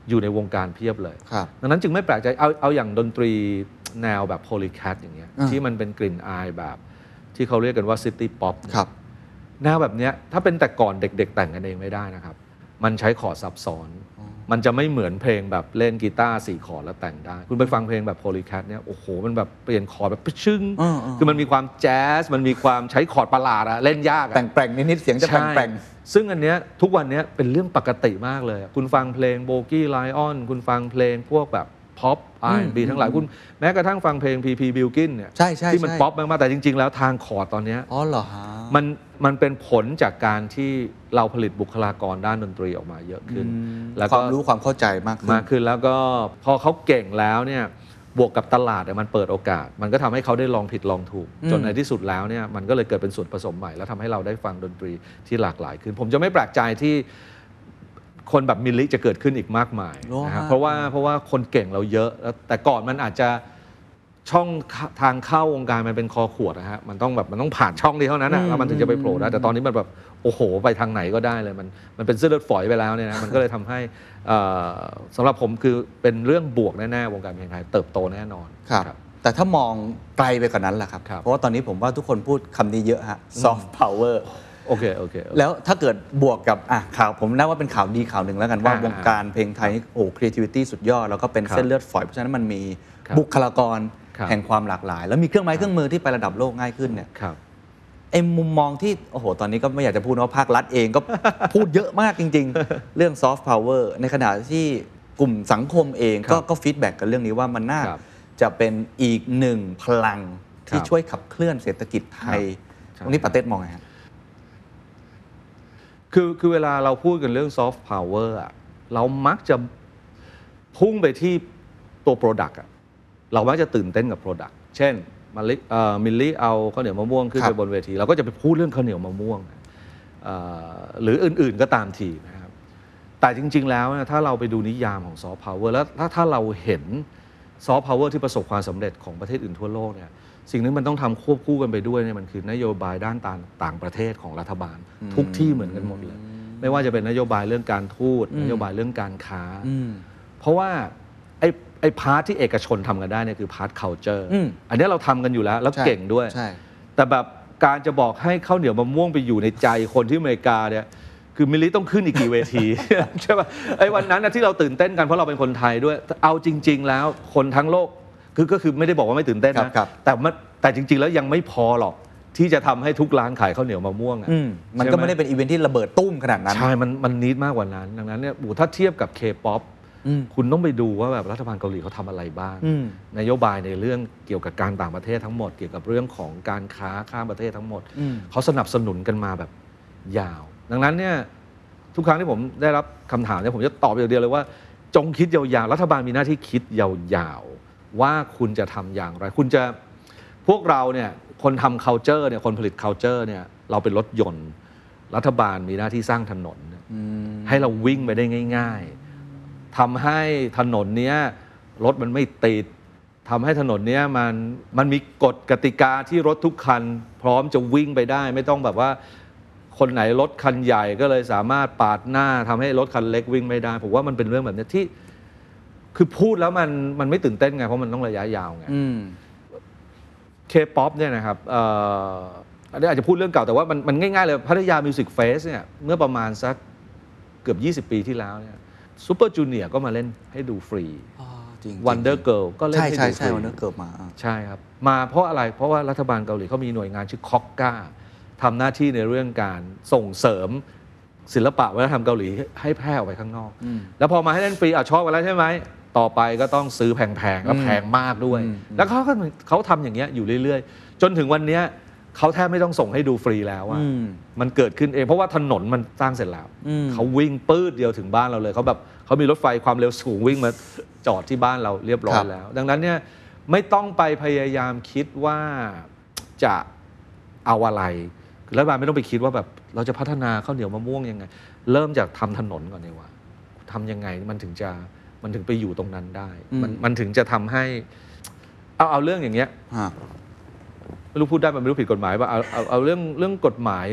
อยู่ในวงการเพียบเลยครับดังนั้นจึงไม่แปลกใจ เอาเอาอย่างดนตรีแนวแบบ Polycat อย่างเงี้ยอ่าที่มันเป็นกลิ่นอายแบบที่เขาเรียกกันว่า city pop ครับแนวแบบเนี้ยถ้าเป็นแต่ก่อนเด็ก ๆ แต่งกันเองไม่ได้นะครับ มันใช้คอร์ดซับซ้อน มันจะไม่เหมือนเพลงแบบเล่นกีตาร์สี่คอร์ดแล้วแต่งได้ คุณไปฟังเพลงแบบ Polycat เนี่ยโอ้โห มันแบบเปลี่ยนคอร์ดแบบชึ้งเออเออคือมันมีความแจ๊สมันมีความใช้คอร์ดประหลาดอะเล่นยากอะแต่งแปลงนิดๆเสียงจะแปลงใช่แปลงซึ่งอันเนี้ยทุกวันเนี้ยเป็นเรื่องปกติมากเลย คุณฟังเพลงโบกี้ไลออนคุณฟังเพลงพวกแบบ พ็อปไอบีทั้งหลายคุณแม้กระทั่งฟังเพลงพีพีบิลกินเนี่ยใช่ใช่ที่มันใช่ป๊อปมากๆ แต่จริง ๆ แล้วทางคอร์ดตอนเนี้ยอ๋อเหรอฮะมันมันเป็นผลจากการที่เราผลิตบุคลากรด้านดนตรีออกมาเยอะขึ้น แล้วคก็วามรู้ความเข้าใจมากขึ้นมากขึ้นแล้วก็พอเขาเก่งแล้วเนี่ยบวกกับตลาดเนี่ยมันเปิดโอกาส มันก็ทำให้เขาได้ลองผิดลองถูกอืมจนในที่สุดแล้วเนี่ยมันก็เลยเกิดเป็นส่วนผสมใหม่ แล้วทำให้เราได้ฟังดนตรีที่หลากหลายขึ้น ผมจะไม่แปลกใจที่ คนแบบมิลลิจะเกิดขึ้นอีกมากมายโอ้นะครับฮะเพราะว่าเพราะว่าคนเก่งเราเยอะแล้วแต่ก่อนมันอาจจะช่องทางเข้าวงการมันเป็นคอขวดนะฮะมันต้องแบบมันต้องผ่านช่องนี้เท่านั้นนะแล้วมันถึงจะไปโผล่ได้แต่ตอนนี้มันแบบโอ้โห ไปทางไหนก็ได้เลยมันมันเป็นเส้นเลือดฝอยไปแล้วเนี่ยนะมันก็เลยทำให้เอ่อสำหรับผมคือเป็นเรื่องบวกแน่ๆวงการเพลงไทยเติบโตแน่นอนครับ แต่ถ้ามองไกลไปกว่านั้นล่ะครับครับเพราะว่าตอนนี้ผมว่าทุกคนพูดคำนี้เยอะฮะ soft power โอเคโอเคโอเค แล้วถ้าเกิดบวกกับอะข่าวผมนับว่าเป็นข่าวดีข่าวหนึ่งแล้วกันว่าอ่าวงการเพลงไทยนี่โอ้ creativity สุดยอด แล้วก็เป็นครับเส้นเลือดฝอย เพราะฉะนั้นมันมีครับบุคลากรครับ แห่งความหลากหลาย แล้วมีเครื่องไม้เครื่องมือที่ไประดับโลกง่ายขึ้นเนี่ย ครับ ไอ้มุมมองที่ โอ้โห ตอนนี้ก็ไม่อยากจะพูดนะว่าภาครัฐเองก็ พูดเยอะมากจริง ๆ เรื่อง soft power ในขณะที่กลุ่มสังคมเองก็ครับก็ feedback กันเรื่องนี้ว่ามันน่าครับจะเป็นอีกหนึ่งพลังที่ครับช่วยขับเคลื่อนเศรษฐกิจไทย ครับ ตรงนี้ป๋าเต็ดมองไงฮะ คือคือเวลาเราพูดกันเรื่อง soft power อะเรามักจะพุ่งไปที่ตัว Product อะเรามักจะตื่นเต้นกับ Product เช่นมาลิเอ่อมิลลี่เอาข้าวเหนียวมะม่วงขึ้นไปบนเวที เราก็จะไปพูดเรื่องข้าวเหนียวมะม่วงอ่อหรืออื่นๆก็ตามทีนะครับแต่จริง ๆ แล้วเนี่ยถ้าเราไปดูนิยามของ soft power แล้วถ้าถ้าเราเห็น soft power ที่ประสบความสำเร็จของประเทศอื่นทั่วโลกเนี่ย สิ่งนี้มันต้องทำควบคู่กันไปด้วยเนี่ยมันคือนโยบายด้านต่างต่างประเทศของรัฐบาล ทุกที่เหมือนกันหมดเลย ไม่ว่าจะเป็นนโยบายเรื่องการทูตอืมนโยบายเรื่องการค้าอืมเพราะว่าไอ้ไอ้ part ที่เอกชนทำกันได้เนี่ยคือพาร์ท culture อืมอันนี้เราทำกันอยู่แล้ว แล้วใช่เก่งด้วยใช่แต่แบบการจะบอกให้ข้าวเหนียวมะม่วงไปอยู่ในใจคนที่อเมริกาเนี่ยคือมิลลิต้องขึ้นอีกกี่เวทีใช่ป่ะไอ้วันนั้นนะที่เราตื่นเต้นกันเพราะเราเป็นคนไทยด้วย เอาจริง ๆ แล้วคนทั้งโลก คือก็คือไม่ได้บอกว่าไม่ตื่นเต้นครันะบครับ แต่มันแต่จริง ๆ แล้วยังไม่พอหรอกที่จะทำให้ทุกร้านขายข้าวเหนียวมะม่วงอะอืมมันก็ใช่ก็ไหมไม่ได้เป็นอีเวนท์ที่ระเบิดตู้มขนาดนั้น ใช่ มันมันนิดมากกว่านั้น ดังนั้นเนี่ยโอ้โหถ้าเทียบกับเคป๊อปอืม คุณต้องไปดูว่าแบบรัฐบาลเกาหลีเขาทำอะไรบ้าง อืม นโยบายในเรื่องเกี่ยวกับการต่างประเทศทั้งหมด เกี่ยวกับเรื่องของการค้าข้ามประเทศทั้งหมด อืม เขาสนับสนุนกันมาแบบยาว ดังนั้นเนี่ยทุกครั้งที่ผมได้รับคำถามเนี่ยผมจะตอบอย่างเดียวเลยว่า จงคิดยาวๆ รัฐบาลมีหน้าที่คิดยาวๆ ว่าคุณจะทำอย่างไร คุณจะพวกเราเนี่ยคนทำ culture เนี่ยคนผลิต culture เนี่ยเราเป็นรถยนต์ รัฐบาลมีหน้าที่สร้างถนนให้เราวิ่งไปได้ง่าย ๆทำให้ถนนเนี้ยรถมันไม่ติดทำให้ถนนเนี้ยมันมันมีกฎกติกาที่รถทุกคัน พร้อมจะวิ่งไปได้ ไม่ต้องแบบว่าคนไหนรถคันใหญ่ก็เลยสามารถปาดหน้าทำให้รถคันเล็กวิ่งไม่ได้ ผมว่ามันเป็นเรื่องแบบเนี้ยที่ คือพูดแล้วมันมันไม่ตื่นเต้นไง เพราะมันต้องระยะยาวไงอืมเคป๊อปเนี่ยนะครับเอ่ออันนี้อาจจะพูดเรื่องเก่าแต่ว่ามันมันง่ายๆเลยพัทยา Music Fest เนี่ยเมื่อประมาณสักเกือบ 20 ปีที่แล้วเนี่ย Super Junior ก็มาเล่นให้ดูฟรีจริง Wonder Girl ก็เล่นใช่ให้ใช่ดูฟใช่รีวันนั้นเกิดมาอะใช่ครับ มาเพราะอะไรเพราะว่ารัฐบาลเกาหลีเขามีหน่วยงานชื่อ KOCCA ทำหน้าที่ในเรื่องการส่งเสริมศิลปะวัฒนธรรมเกาหลีให้แพร่ออกไปข้างนอกอืมแล้วพอมาให้เล่นฟรีอะชอบกันแล้วใช่ไหม ต่อไปก็ต้องซื้อแพงๆแล้วอืมแพงมากด้วยอืมแล้วเขาก็เขาทำอย่างเงี้ยอยู่เรื่อยๆ จนถึงวันเนี้ยเขาแทบไม่ต้องส่งให้ดูฟรีแล้วอะอืมมันเกิดขึ้นเองเพราะว่าถนนมันสร้างเสร็จแล้วอืมเขาวิ่งปื้ดเดียวถึงบ้านเราเลยเขาแบบเขามีรถไฟความเร็วสูงวิ่งมาจอดที่บ้านเราเรียบร้อยแล้ว ดังนั้นเนี่ยไม่ต้องไปพยายามคิดว่าจะเอาอะไรรัฐบาลไม่ต้องไปคิดว่าแบบเราจะพัฒนาข้าวเหนียวมะม่วงยังไง เริ่มจากทำถนนก่อนดีกว่าทำยังไงมันถึงจะ มันถึงไปอยู่ตรงนั้นได้ มันมันถึงจะทำให้ เอาเอาเรื่องอย่างเงี้ยฮะไม่รู้พูดได้มันไม่รู้ผิดกฎหมายป่ะเอาเอาเอาเรื่องเรื่องกฎหมาย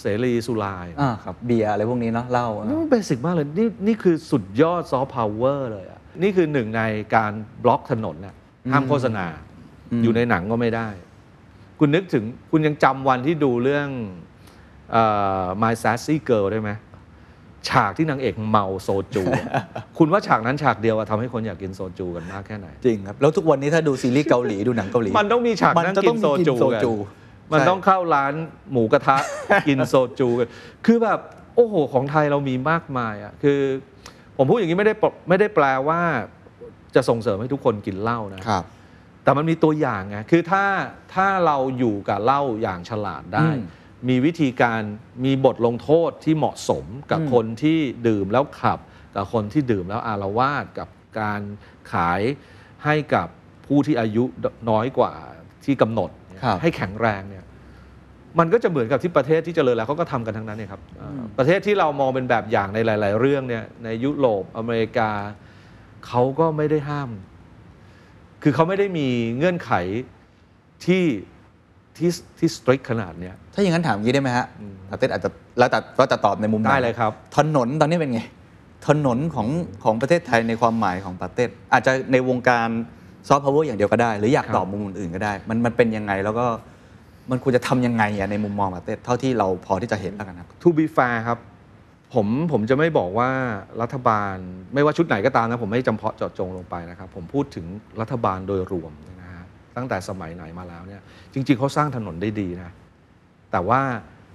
เสรีสุรายอ่าครับเบียร์อะไรพวกนี้เนาะเหล้าอะนี่มันเบสิกมากเลยนี่นี่คือสุดยอดซอฟต์พาวเวอร์เลยอะนี่คือหนึ่งในการบล็อกถนนน่ะห้ามโฆษณา อยู่ในหนังก็ไม่ได้ คุณนึกถึงคุณยังจำวันที่ดูเรื่องเอ่อ My Sassy Girl ได้ไหม ฉากที่นางเอกเมาโซจูอะคุณว่าฉากนั้นฉากเดียวอะทำให้คนอยากกินโซจูกันมากแค่ไหน จริงครับ แล้วทุกวันนี้ถ้าดูซีรีส์เกาหลี ดูหนังเกาหลี มันต้องมีฉากมันนั่งจะกิต้อนงโซมีกินจูโซกันจูมันใช่ต้องเข้าร้านหมูกระทะกินโซจูกันคือแบบโอ้โหของไทยเรามีมากมายอะคือ ผมพูดอย่างนี้ไม่ได้ปลไม่ได้แปลว่า จะส่งเสริมให้ทุกคนกินเหล้านะครับแต่มันมีตัวอย่างไงคือถ้าถ้าเราอยู่กับเหล้าอย่างฉลาดได้อื มมีวิธีการมีบทลงโทษที่เหมาะสมกับคนที่ดื่มแล้วขับ กับคนที่ดื่มแล้วอารวาสกับการขายให้กับผู้ที่อายุน้อยกว่าที่กำหนดเนี่ยครับให้แข็งแรงเนี่ยมันก็จะเหมือนกับที่ประเทศที่เจริญแล้วเขาก็ทำกันทั้งนั้นเนี่ยครับเอ่ออประเทศที่เรามองเป็นแบบอย่างในหลาย ๆ เรื่องเนี่ยในยุโรปอเมริกาเขาก็ไม่ได้ห้าม คือเขาไม่ได้มีเงื่อนไขที่ที่ที่ strict ขนาดเนี้ย ถ้าอย่างนั้นถามอย่างนี้ได้ไหมฮะป๋าเต็ดอาจจะแล้วแต่ก็จะตอบในมุมหนได้เลยครับถนนตอนนี้เป็นไง ถนนของของประเทศไทยในความหมายของป๋าเต็ดอาจจะในวงการซอฟต์พาวเวอร์อย่างเดียวก็ได้ หรืออยากครับตอบมุมอื่นๆก็ได้ มันมันเป็นยังไงแล้วก็มันควรจะทำยังไงอะในมุมมองป๋าเต็ดเท่าที่เราพอที่จะเห็นแล้วกันครับ to be fair ครับผมผมจะไม่บอกว่ารัฐบาลไม่ว่าชุดไหนก็ตามนะผมไม่จำเพาะเจาะจงลงไปนะครับ ผมพูดถึงรัฐบาลโดยรวมนะฮะตั้งแต่สมัยไหนมาแล้วเนี่ยจริง ๆเขาสร้างถนนได้ดีนะ แต่ว่า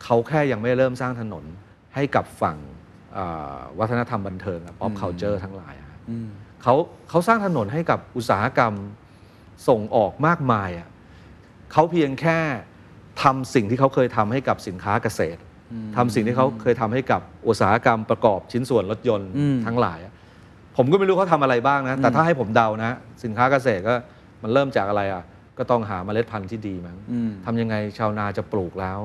เขาแค่ยังไม่เริ่มสร้างถนนให้กับฝั่งเอ่อวัฒนธรรมบันเทิงกับ pop culture ทั้งหลายอะเขาเขาสร้างถนนให้กับอุตสาหกรรมส่งออกมากมายอะเขาเพียงแค่ทำสิ่งที่เขาเคยทำให้กับสินค้าเกษตรทำสิ่งที่เขาเคยทำให้กับอุตสาหกรรมประกอบชิ้นส่วนรถยนต์อืมทั้งหลายอะผมก็ไม่รู้เขาทำอะไรบ้างนะ แต่ถ้าให้ผมเดานะ สินค้าเกษตรก็มันเริ่มจากอะไรอะ ก็ต้องหาเมล็ดพันธุ์ที่ดีมั้งอืมทำยังไงชาวนาจะปลูกแล้ว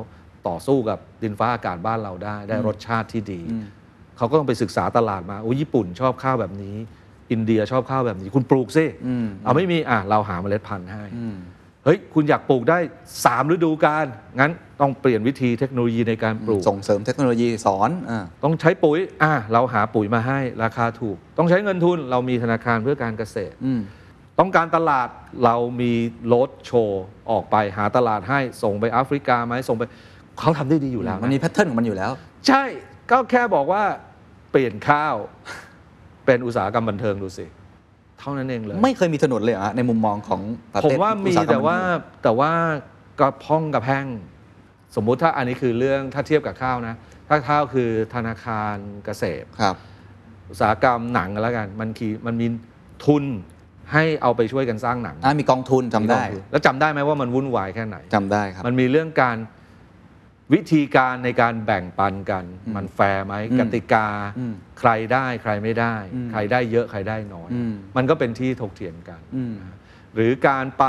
ต่อสู้กับดินฟ้าอากาศบ้านเราได้ ได้รสชาติที่ดี เขาก็ต้องไปศึกษาตลาดมาโอ้ยญี่ปุ่นชอบข้าวแบบนี้ อินเดียชอบข้าวแบบนี้ คุณปลูกสิอืมเอาไม่มีอะเราหาเมล็ดพันธุ์ให้อืมเฮ้ย คุณอยากปลูกได้ 3 ฤดูกาล งั้นต้องเปลี่ยนวิธีเทคโนโลยีในการปลูก ส่งเสริมเทคโนโลยีสอนอ่าต้องใช้ปุ๋ยอะเราหาปุ๋ยมาให้ราคาถูก ต้องใช้เงินทุนเรามีธนาคารเพื่อการเกษตรอืม ต้องการตลาดเรามีรถโชว์ออกไปหาตลาดให้ส่งไปแอฟริกาไหมส่งไปเขาทำได้ดีอยู่แล้วมันมีนะแพทเทิร์นของมันอยู่แล้ว ใช่ก็แค่บอกว่าเปลี่ยนข้าวเป็นอุตสาหกรรมบันเทิงดูสิเท่านั้นเองเลย ไม่เคยมีถนนเลยเหรอฮะในมุมมองของปาผมเต้ว่ามีอุษหกรรแต่ว่าบันเทิงแต่ว่ากระพ้องกระแพงสมมุติถ้าอันนี้คือเรื่องถ้าเทียบกับข้าวนะ ถ้าข้าวคือธนาคารเกษตรครับ อุตสาหกรรมหนังกันแล้วกัน มันคือมันมีทุน ให้เอาไปช่วยกันสร้างหนังอ่ามีกองทุนจำได้แล้วจำได้ไหมว่ามันวุ่นวายแค่ไหน จำได้ครับ มันมีเรื่องการวิธีการในการแบ่งปันกันมันแฟร์ไหมอืมกติกา อืมใครได้ใครไม่ได้ อืมใครได้เยอะใครได้น้อย อืม มันก็เป็นที่ถกเถียงกัน อืม หรือการไป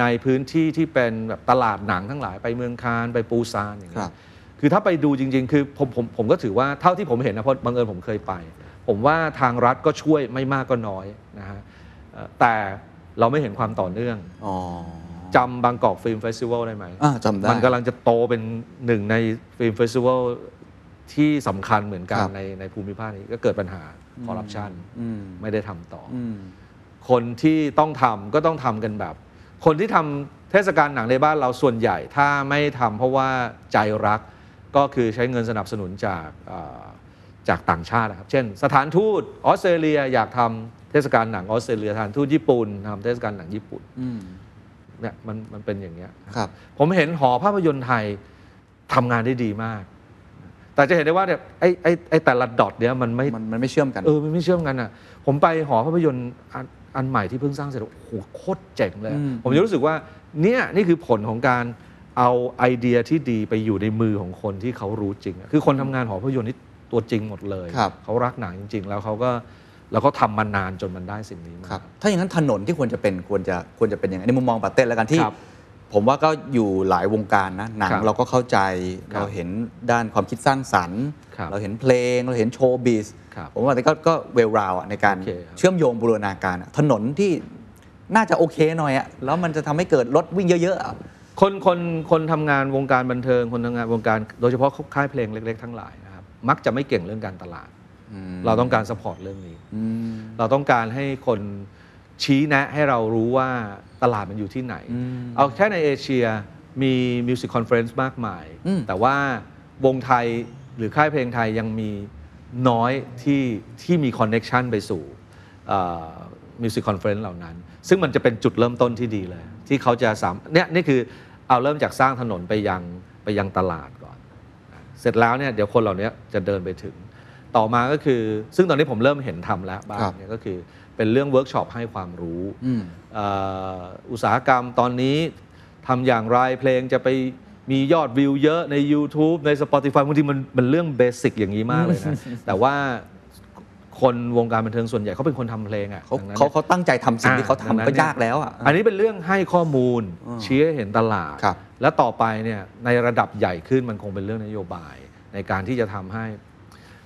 ในพื้นที่ที่เป็นแบบตลาดหนังทั้งหลายไปเมืองคานไปปูซานอย่างคเงี้รัยบคือถ้าไปดูจริง ๆ คือผมผมผมก็ถือว่าเท่าที่ผมเห็นนะเพราะบังเอิญผมเคยไป ผมว่าทางรัฐก็ช่วยไม่มากก็น้อยนะฮะเอ่อ แต่เราไม่เห็นความต่อเนื่องอ๋อจำบางกอกฟิล์มเฟสติวัลได้ไหมอ่าจำได้ มันกำลังจะโตเป็นหนึ่งใน film festival ที่สำคัญเหมือนกันครับในในภูมิภาคนี้ก็เกิดปัญหาคอร์รัปชันอืมไม่ได้ทำต่อออืมคนที่ต้องทำก็ต้องทำกันแบบ คนที่ทำเทศกาลหนังในบ้านเราส่วนใหญ่ถ้าไม่ทำเพราะว่าใจรักก็คือใช้เงินสนับสนุนจากเอ่อ จากต่างชาตินะครับ เช่น สถานทูตออสเตรเลียอยากทำเทศกาลหนังออสเตรเลียสถานทูตญี่ปุ่นทำเทศกาลหนังญี่ปุ่นอืมเนี่ยมันมันเป็นอย่างเงี้ยครับ ผมเห็นหอภาพยนตร์ไทยทำงานได้ดีมาก แต่จะเห็นได้ว่าเนี่ยไอ้ไอ้ไอ้แต่ละดอทเนี่ยมันไม่มันมันไม่เชื่อมกันเออมันไม่เชื่อมกันอะ ผมไปหอภาพยนตร์อันอันใหม่ที่เพิ่งสร้างเสร็จโอ้โหโคตรเจ๋งเลยอืมผมจะรู้สึกว่าเนี่ยนี่คือผลของการเอาไอเดียที่ดีไปอยู่ในมือของคนที่เขารู้จริงอะคือคนทำงานหอภาพยนตร์นี่ ตัวจริงหมดเลยครับเขารักหนังจริง ๆ แล้วเขาก็แล้วเขาทำมานานจนมันได้สิ่งนี้มาครับถ้าอย่างนั้นถนนที่ควรจะเป็นควรจะควรจะเป็นยังไงในมุมมองปาเต้แล้วกันที่ครับผมว่าก็อยู่หลายวงการนะหนังครับเราก็เข้าใจครับเราเห็นด้านความคิดสร้างสรรค์ครับเราเห็นเพลงเราเห็น showbiz ครับผมว่าแต่ก็ก็เวลราวในการโอเคครับเชื่อมโยงบูรณาการอะถนนที่น่าจะโอเคหน่อยอะแล้วมันจะทำให้เกิดรถวิ่งเยอะๆอะคนคนคนทำงานวงการบันเทิงคนทำงานวงการ โดยเฉพาะค่ายเพลงเล็ก ๆ ทั้งหลายนะครับ มักจะไม่เก่งเรื่องการตลาด เราต้องการ support เรื่องนี้อืมเราต้องการให้คนชี้แนะให้เรารู้ว่าตลาดมันอยู่ที่ไหนอืมเอาแค่ในเอเชียมี music conference มากมายอืมแต่ว่าวงไทยหรือค่ายเพลงไทยยังมีน้อยที่ที่มี connection ไปสู่ music conference เหล่านั้น ซึ่งมันจะเป็นจุดเริ่มต้นที่ดีเลย ที่เขาจะสามเนี่ยนี่คือเอาเริ่มจากสร้างถนนไปยังไปยังตลาดก่อน เสร็จแล้วเนี่ยเดี๋ยวคนเหล่านี้จะเดินไปถึง ต่อมาก็คือ ซึ่งตอนนี้ผมเริ่มเห็นทำแล้วบ้างครับเนี่ยก็คือเป็นเรื่องเวิร์กช็อปให้ความรู้อืมเอ่ออุตสาหกรรมตอนนี้ทำอย่างไรเพลงจะไปมียอดวิวเยอะใน YouTube ใน Spotify บางทีมันมันเรื่อง basic อย่างนี้มากเลยนะ แต่ว่า คนวงการบันเทิงส่วนใหญ่เขาเป็นคนทำเพลงอะเขาดังนั้นเขานี่ย เขาตั้งใจทำสิ่งที่เขาดังนั้นทำก็เนี่ย ยากแล้วอะ อันนี้เป็นเรื่องให้ข้อมูลอ่าชี้ให้เห็นตลาด ครับ และต่อไปเนี่ยในระดับใหญ่ขึ้นมันคงเป็นเรื่องนโยบาย ในการที่จะทำให้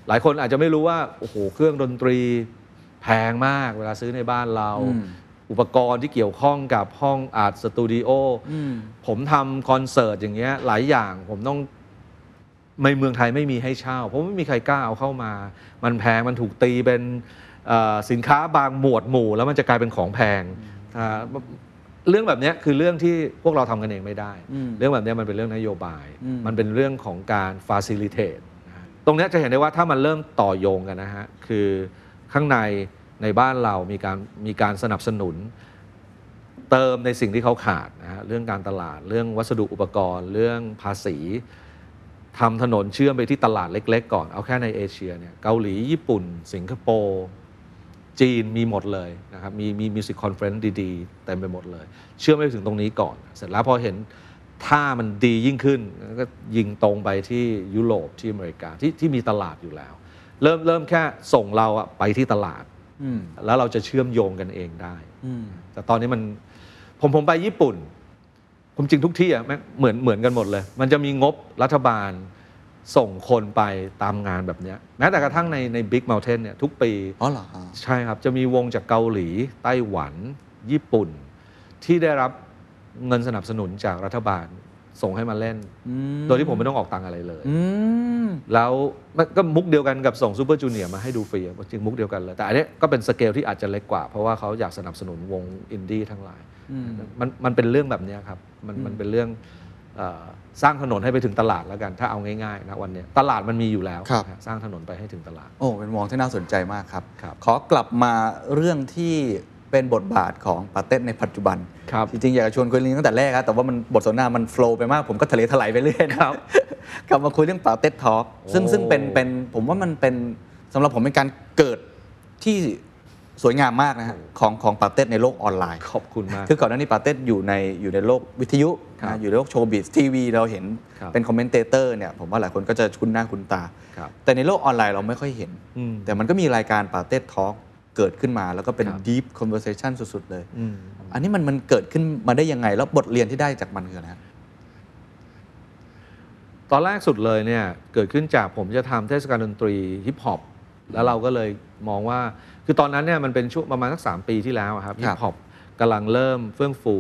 หลายคนอาจจะไม่รู้ว่าโอ้โหเครื่องดนตรีแพงมากเวลาซื้อในบ้านเรา อืม อุปกรณ์ที่เกี่ยวข้องกับห้องอาร์ตสตูดิโออืมผมทำคอนเสิร์ตอย่างเงี้ยหลายอย่างผมต้อง ในเมืองไทยไม่มีให้เช่า เพราะไม่มีใครกล้าเอาเข้ามา มันแพงมันถูกตีเป็นเอ่อสินค้าบางหมวดหมู่ แล้วมันจะกลายเป็นของแพงอ่าเรื่องแบบเนี้ยคือเรื่องที่พวกเราทำกันเองไม่ได้อืมเรื่องแบบเนี้ยมันเป็นเรื่องนโยบายอืมมันเป็นเรื่องของการ facilitate นะฮะตรงเนี้ยจะเห็นได้ว่าถ้ามันเริ่มต่อโยงกันนะฮะ คือข้างในในบ้านเรามีการมีการสนับสนุน เติมในสิ่งที่เขาขาดนะฮะเรื่องการตลาด เรื่องวัสดุอุปกรณ์ เรื่องภาษี ทำถนนเชื่อมไปที่ตลาดเล็ก ๆ ก่อน เอาแค่ในเอเชียเนี่ยเกาหลีญี่ปุ่น สิงคโปร์จีนมีหมดเลยนะครับมีมี music conference ดีๆเต็มไปหมดเลย เชื่อมไปถึงตรงนี้ก่อน เสร็จแล้วพอเห็นถ้ามันดียิ่งขึ้นก็ยิงตรงไปที่ยุโรปที่อเมริกาที่ที่มีตลาดอยู่แล้ว เริ่มเริ่มแค่ส่งเราอะไปที่ตลาดอืมแล้วเราจะเชื่อมโยงกันเองได้อืมแต่ตอนนี้มันผมผมไปญี่ปุ่น ผมจริงทุกที่อะแม่งเหมือนเหมือนกันหมดเลย มันจะมีงบรัฐบาลส่งคนไปตามงานแบบเนี้ยแม้แต่กระทั่งในในบิ๊กเมลเทนเนี่ยทุกปีอ๋อเหรอฮะใช่ครับ จะมีวงจากเกาหลี ไต้หวัน ญี่ปุ่น ที่ได้รับเงินสนับสนุนจากรัฐบาล ส่งให้มาเล่นอืมโดยที่ผมไม่ต้องออกตังค์อะไรเลยอืมแล้วมันก็มุกเดียวกันกับส่ง Super Junior มาให้ดูฟรีอะจริงมุกเดียวกันเลย แต่อันเนี้ยก็เป็นสเกลที่อาจจะเล็กกว่า เพราะว่าเขาอยากสนับสนุนวงอินดี้ทั้งหลายอืมมันมันเป็นเรื่องแบบเนี้ยครับ มันมันเป็นเรื่องเอ่อสร้างถนนให้ไปถึงตลาดแล้วกัน ถ้าเอาง่ายๆนะวันเนี้ยตลาดมันมีอยู่แล้วครับนะฮะสร้างถนนไปให้ถึงตลาด โอ้เป็นมองที่น่าสนใจมากครับครับขอกลับมาเรื่องที่ เป็นบทบาทของปาเต้ในปัจจุบันครับจริงๆอยากจะชวนคุยเรื่องนี้ตั้งแต่แรกครับแต่ว่ามันบทสนทนามันโฟล์ไปมากผมก็ทะเลถลายไปเรื่อยนะครับกลับมาคุยเรื่องปาเต้ทอล์กซึ่งโอ้ซึ่งเป็นเป็นผมว่ามันเป็นสำหรับผมเป็นการเกิดที่สวยงามมากนะฮะของของปาเต้ในโลกออนไลน์ขอบคุณมากคือก่อนหน้านี้ปาเต้อยู่ในอยู่ในโลกวิทยุครับนะอยู่ในโลก showbiz ทีวีเราเห็นครับเป็น commentator เนี่ยผมว่าหลายคนก็จะคุ้นหน้าคุ้นตาครับแต่ในโลกออนไลน์เราไม่ค่อยเห็นอืมแต่มันก็มีรายการป๋าเต็ด Talk เกิดขึ้นมา แล้วก็เป็นครับ deep conversation สุด ๆ เลยอืมอันนี้มันมันเกิดขึ้นมาได้ยังไง แล้วบทเรียนที่ได้จากมันคืออะไรฮะตอนแรกสุดเลยเนี่ยเกิดขึ้นจากผมจะทำเทศกาลดนตรีฮิปฮอปแล้วเราก็เลยมองว่า คือตอนนั้นเนี่ยมันเป็นช่วงประมาณสักสปีที่แล้วอะครับคฮิรับปฮอปกำลังเริ่มเฟื่องฟู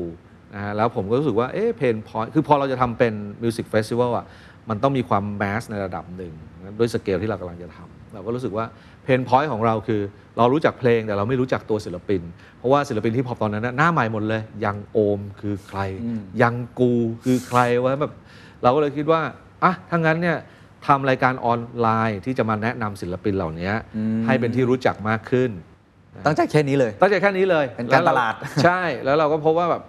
นะฮะแล้วผมก็รู้สึกว่าเอ๊ะ pain point คือพอเราจะทำเป็น music festival อะมันต้องมีความ mass ในระดับหนึ่งนะด้วยสเกลที่เรากำลังจะทำเราก็รู้สึกว่า pain point ของเราคือ เรารู้จักเพลงแต่เราไม่รู้จักตัวศิลปิน เพราะว่าศิลปินที่พอปตอนนั้นนะหน้าใหม่หมดเลย YOUNGOHM คือใครอืมยังกูคือใครวะแบบเราก็เลยคิดว่าอะถ้างั้นเนี่ยทำรายการออนไลน์ที่จะมาแนะนำศิลปินเหล่านี้อืมให้เป็นที่รู้จักมากขึ้น ตั้งใจแค่นี้เลย ตั้งใจแค่นี้เลยเป็นการแวเตลาดใช่ แล้วเราก็พบว่าแบบ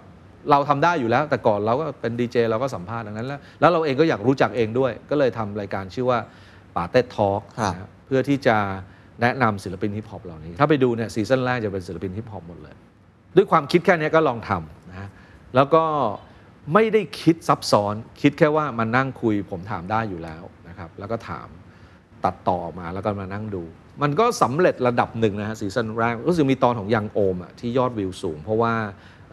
เราทำได้อยู่แล้ว แต่ก่อนเราก็เป็นดีเจเราก็สัมภาษณ์ดังนั้นแล้ว แล้วเราเองก็อยากรู้จักเองด้วย ก็เลยทำรายการชื่อว่าป๋าเต็ด Talk ครับ เพื่อที่จะ แนะนำศิลปินฮิปฮอปเหล่านี้ ถ้าไปดูเนี่ย season แรกจะเป็นศิลปินฮิปฮอปหมดเลย ด้วยความคิดแค่นี้ก็ลองทำนะฮะแล้วก็ไม่ได้คิดซับซ้อน คิดแค่ว่ามานั่งคุยผมถามได้อยู่แล้วนะครับ แล้วก็ถามตัดต่อออกมาแล้วก็มานั่งดู มันก็สำเร็จระดับหนึ่งนะฮะซีซั่นแรกรู้สึกมีตอนของยังโอมอะที่ยอดวิวสูง เพราะว่า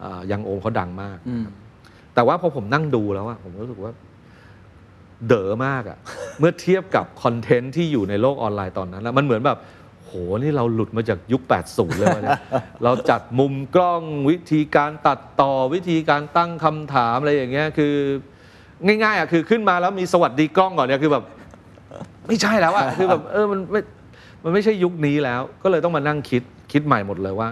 เอ่อยังโอมเขาดังมากอืมแต่ว่าพอผมนั่งดูแล้วอะผมรู้สึกว่า เด๋อมากอะเมื่อเทียบกับคอนเทนต์ที่อยู่ในโลกออนไลน์ตอนนั้นแล้วมันเหมือนแบบโหนี่เราหลุดมาจากยุค 80 เลยวะเนี่ยเราจัดมุมกล้องวิธีการตัดต่อวิธีการตั้งคำถามอะไรอย่างเงี้ยคือ ง่ายๆอะคือขึ้นมาแล้วมีสวัสดีกล้องก่อนเนี่ยคือแบบ ไม่ใช่แล้วอะคือแบบเออมันไม่มันไม่ใช่ยุคนี้แล้ว ก็เลยต้องมานั่งคิดคิดใหม่หมดเลยว่า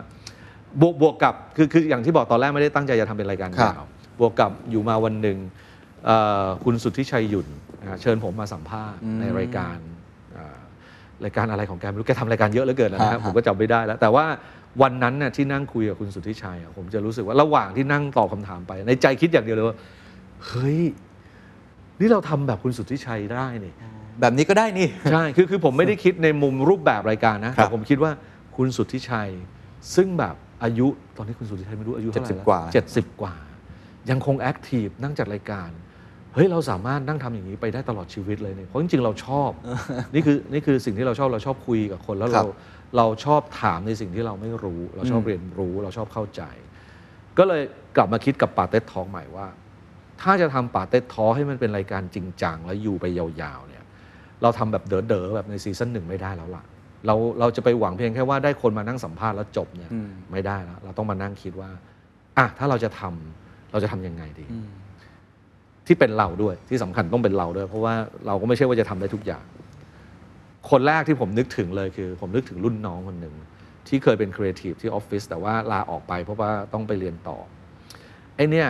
บวกบวกกับคือคืออย่างที่บอกตอนแรกไม่ได้ตั้งใจจะทำเป็นรายการครับยาวบวกกับอยู่มาวันหนึ่งเอ่อ คุณสุทธิชัยหยุ่นนะฮะเชิญผมมาสัมภาษณ์ในรายการเอ่อรายการอะไรของแกไม่รู้แกทำรายการเยอะเหลือเกินนะฮะฮะผมก็จำไม่ได้แล้ว แต่ว่าวันนั้นน่ะที่นั่งคุยกับคุณสุทธิชัยอะผมจะรู้สึกว่าระหว่างที่นั่งตอบคำถามไป ในใจคิดอย่างเดียวเลยว่าเฮ้ยนี่เราทำแบบคุณสุทธิชัยได้นี่แบบนี้ก็ได้นี่ใช่คือคือผมไม่ได้คิดในมุมรูปแบบรายการนะครับแต่ผมคิดว่าคุณสุทธิชัย ซึ่งแบบอายุตอนนี้คุณสุทธิชัยไม่รู้อายุเท่าไหร่70กว่าเจ็ดสิบกว่า ยังคงแอคทีฟนั่งจัดรายการเฮ้ยเราสามารถนั่งทำอย่างนี้ไปได้ตลอดชีวิตเลยเนี่ยเพราะจริงๆเราชอบนี่คือนี่คือสิ่งที่เราชอบเราชอบคุยกับคนแล้วครัเราบเราชอบถามในสิ่งที่เราไม่รู้ เราชอบอืมเรียนรู้ เราชอบเข้าใจ ก็เลยกลับมาคิดกับปาเต็ดทองใหม่ว่า ถ้าจะทำปาเต็ดทอให้มันเป็นรายการจริงจังแล้วอยู่ไปยาวๆเนี่ยเราทำแบบเด๋อๆแบบในซีซั่นหนึ่งไม่ได้แล้วล่ะเราเราจะไปหวังเพียงแค่ว่าได้คนมานั่งสัมภาษณ์แล้วจบเนี่ยอืมไม่ได้แล้วเราต้องมานั่งคิดว่าอะถ้าเราจะทำเราจะทำยังไงดี ที่เป็นเราด้วยที่สำคัญต้องเป็นเราด้วย เพราะว่าเราก็ไม่ใช่ว่าจะทำได้ทุกอย่าง คนแรกที่ผมนึกถึงเลยคือ ผมนึกถึงรุ่นน้องคนหนึ่งที่เคยเป็นครีเอทีฟที่ออฟฟิศแต่ว่าลาออกไปเพราะว่าต้องไปเรียนต่อไอ้เนี่ย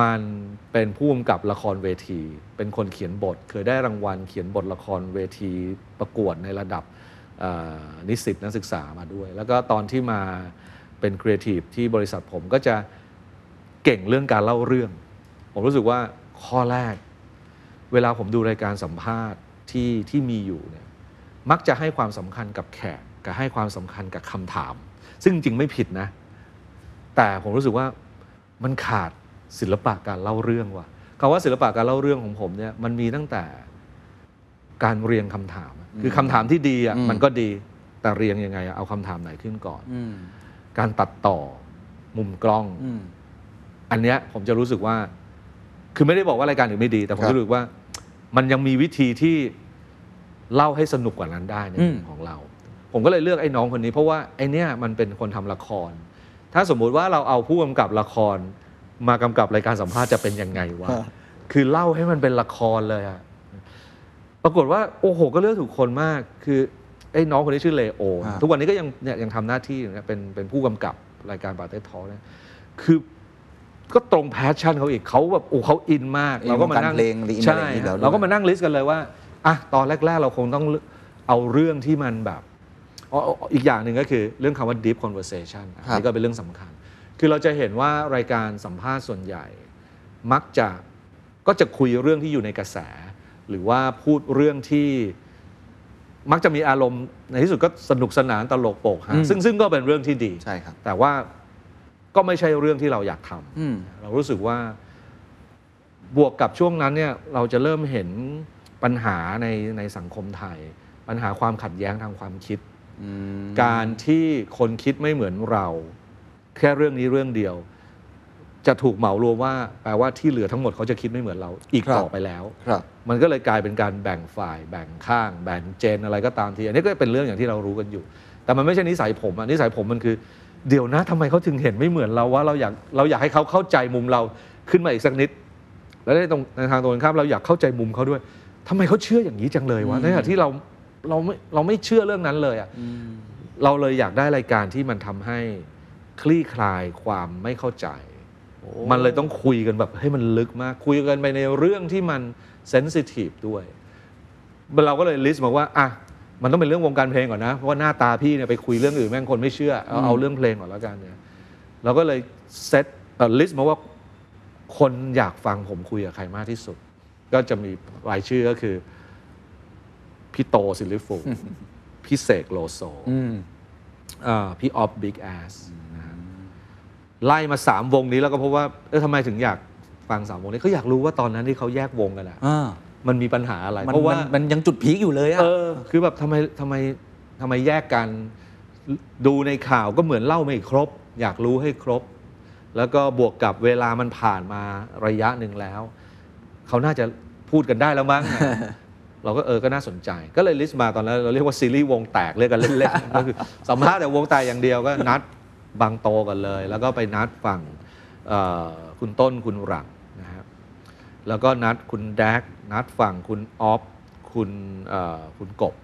มันเป็นผู้กำกับละครเวที เป็นคนเขียนบท เคยได้รางวัลเขียนบทละครเวทีประกวดในระดับนิสิตนักศึกษามาด้วย แล้วก็ตอนที่มาเป็นครีเอทีฟที่บริษัทผมก็จะเก่งเรื่องการเล่าเรื่อง ผมรู้สึกว่าข้อแรก เวลาผมดูรายการสัมภาษณ์ที่ที่มีอยู่เนี่ยมักจะให้ความสำคัญกับแขกกับให้ความสำคัญกับคำถาม ซึ่งจริงๆไม่ผิดนะ แต่ผมรู้สึกว่ามันขาดศิลปะการเล่าเรื่องว่ะคำว่าศิลปะการเล่าเรื่องของผมเนี่ยมันมีตั้งแต่การเรียงคำถามอะคือคำถามที่ดีอะอืมมันก็ดีแต่เรียงยังไงอะเอาคำถามไหนขึ้นก่อนอืมการตัดต่อมุมกล้องอืมอันเนี้ยผมจะรู้สึกว่า คือไม่ได้บอกว่ารายการอื่นไม่ดี แต่ผมครับรู้สึกว่า มันยังมีวิธีที่เล่าให้สนุกกว่านั้นได้ในอืมมุมของเรา ผมก็เลยเลือกไอ้น้องคนนี้เพราะว่าไอ้เนี้ยมันเป็นคนทำละคร ถ้าสมมุติว่าเราเอาผู้กำกับละคร มากำกับรายการสัมภาษณ์จะเป็นยังไงวะคือเล่าให้มันเป็นละครเลยอะปรากฏว่าโอ้โห ก็เลือกถูกคนมาก คือไอ้น้องคนนี้ชื่อเลโอฮะทุกวันนี้ก็ยังเนี่ยยังทำหน้าที่อยู่เนี่ยเป็นเป็นผู้กำกับรายการป๋าเต็ดทอล์กเนี่ยคือ ก็ตรง passion เขาอีกเขาแบบโอ้เขาอินมากอินเราก็มานั่งวงการเพลงหรืออินใช่อะไรอย่างนี้แล้วด้วยเราก็มานั่ง list กันเลยว่าอะตอนแรก ๆ เราคงต้องเอาเรื่องที่มันแบบอ๋ออ๋ออีกอย่างหนึ่งก็คือเรื่องคำว่า deep conversation อันครับนี้ก็เป็นเรื่องสำคัญ คือเราจะเห็นว่ารายการสัมภาษณ์ส่วนใหญ่ มักจะก็จะคุยเรื่องที่อยู่ในกระแส หรือว่าพูดเรื่องที่มักจะมีอารมณ์ในที่สุดก็สนุกสนานตลกโปกฮาอืมซึ่งซึ่งก็เป็นเรื่องที่ดีใช่ครับแต่ว่า ก็ไม่ใช่เรื่องที่เราอยากทอืมำเรารู้สึกว่าบวกกับช่วงนั้นเนี่ยเราจะเริ่มเห็นปัญหาในในสังคมไทย ปัญหาความขัดแย้งทางความคิด อืมการที่คนคิดไม่เหมือนเรา แค่เรื่องนี้เรื่องเดียว จะถูกเหมารวมว่า แปลว่าที่เหลือทั้งหมดเขาจะคิดไม่เหมือนเรา อีกครับต่อไปแล้ว ครับ มันก็เลยกลายเป็นการแบ่งฝ่าย แบ่งข้าง แบ่งเจนอะไรก็ตามที อันนี้ก็เป็นเรื่องอย่างที่เรารู้กันอยู่ แต่มันไม่ใช่นิสัยผมอะนิสัยผมมันคือ เดี๋ยวนะทำไมเขาถึงเห็นไม่เหมือนเราว่าเราอยากเราอยากให้เขาเข้าใจมุมเราขึ้นมาอีกสักนิด แล้วในตรงในทางตรงกันข้ามเราอยากเข้าใจมุมเขาด้วยทำไมเขาเชื่ออย่างนี้จังเลยวะในขณะที่เราเราไม่เราไม่เชื่อเรื่องนั้นเลยอะเราเลยอยากได้รายการที่มันทำให้คลี่คลายความไม่เข้าใจ มันเลยต้องคุยกันแบบให้มันลึกมาก คุยกันไปในเรื่องที่มัน sensitive ด้วย เราก็เลย list มาว่าอะ มันต้องเป็นเรื่องวงการเพลงก่อนนะ เพราะว่าหน้าตาพี่เนี่ยไปคุยเรื่องอื่นแม่งคนไม่เชื่อ เอาเอาเรื่องเพลงก่อนแล้วกันเนี่ยเราก็เลย set list มาว่าคนอยากฟังผมคุยกับใครมากที่สุด ก็จะมีรายชื่อก็คือ พี่โตซิลลี่ฟูลส์พี่เสกโลโซอืมอ่าพี่ออฟบิ๊กแอสไล่มาสามวงนี้แล้วก็พบว่าเออทำไมถึงอยากฟังสามวงนี้เขาอยากรู้ว่าตอนนั้นที่เขาแยกวงกันอะอ่า มันมีปัญหาอะไรมันเพราะว่ามันยังจุด peak อยู่เลยอะเออคือแบบทำไมทำไมทำไมแยกกัน ดูในข่าวก็เหมือนเล่าไม่ครบ อยากรู้ให้ครบ แล้วก็บวกกับเวลามันผ่านมาระยะหนึ่งแล้ว เขาน่าจะพูดกันได้แล้วมั้งเราก็เออ ก็น่าสนใจ ก็เลยลิสต์มาตอนนั้นเราเรียกว่าซีรีส์วงแตกเรียกกันเล่นๆ ก็คือสัมภาษณ์แต่วงแตกอย่างเดียวก็นัดบางโตกันเลย แล้วก็ไปนัดฝั่งเอ่อคุณต้นคุณหลังนะครับ แล้วก็นัดคุณแดกนัดฝั่งคุณออฟคุณเอ่อคุณกบ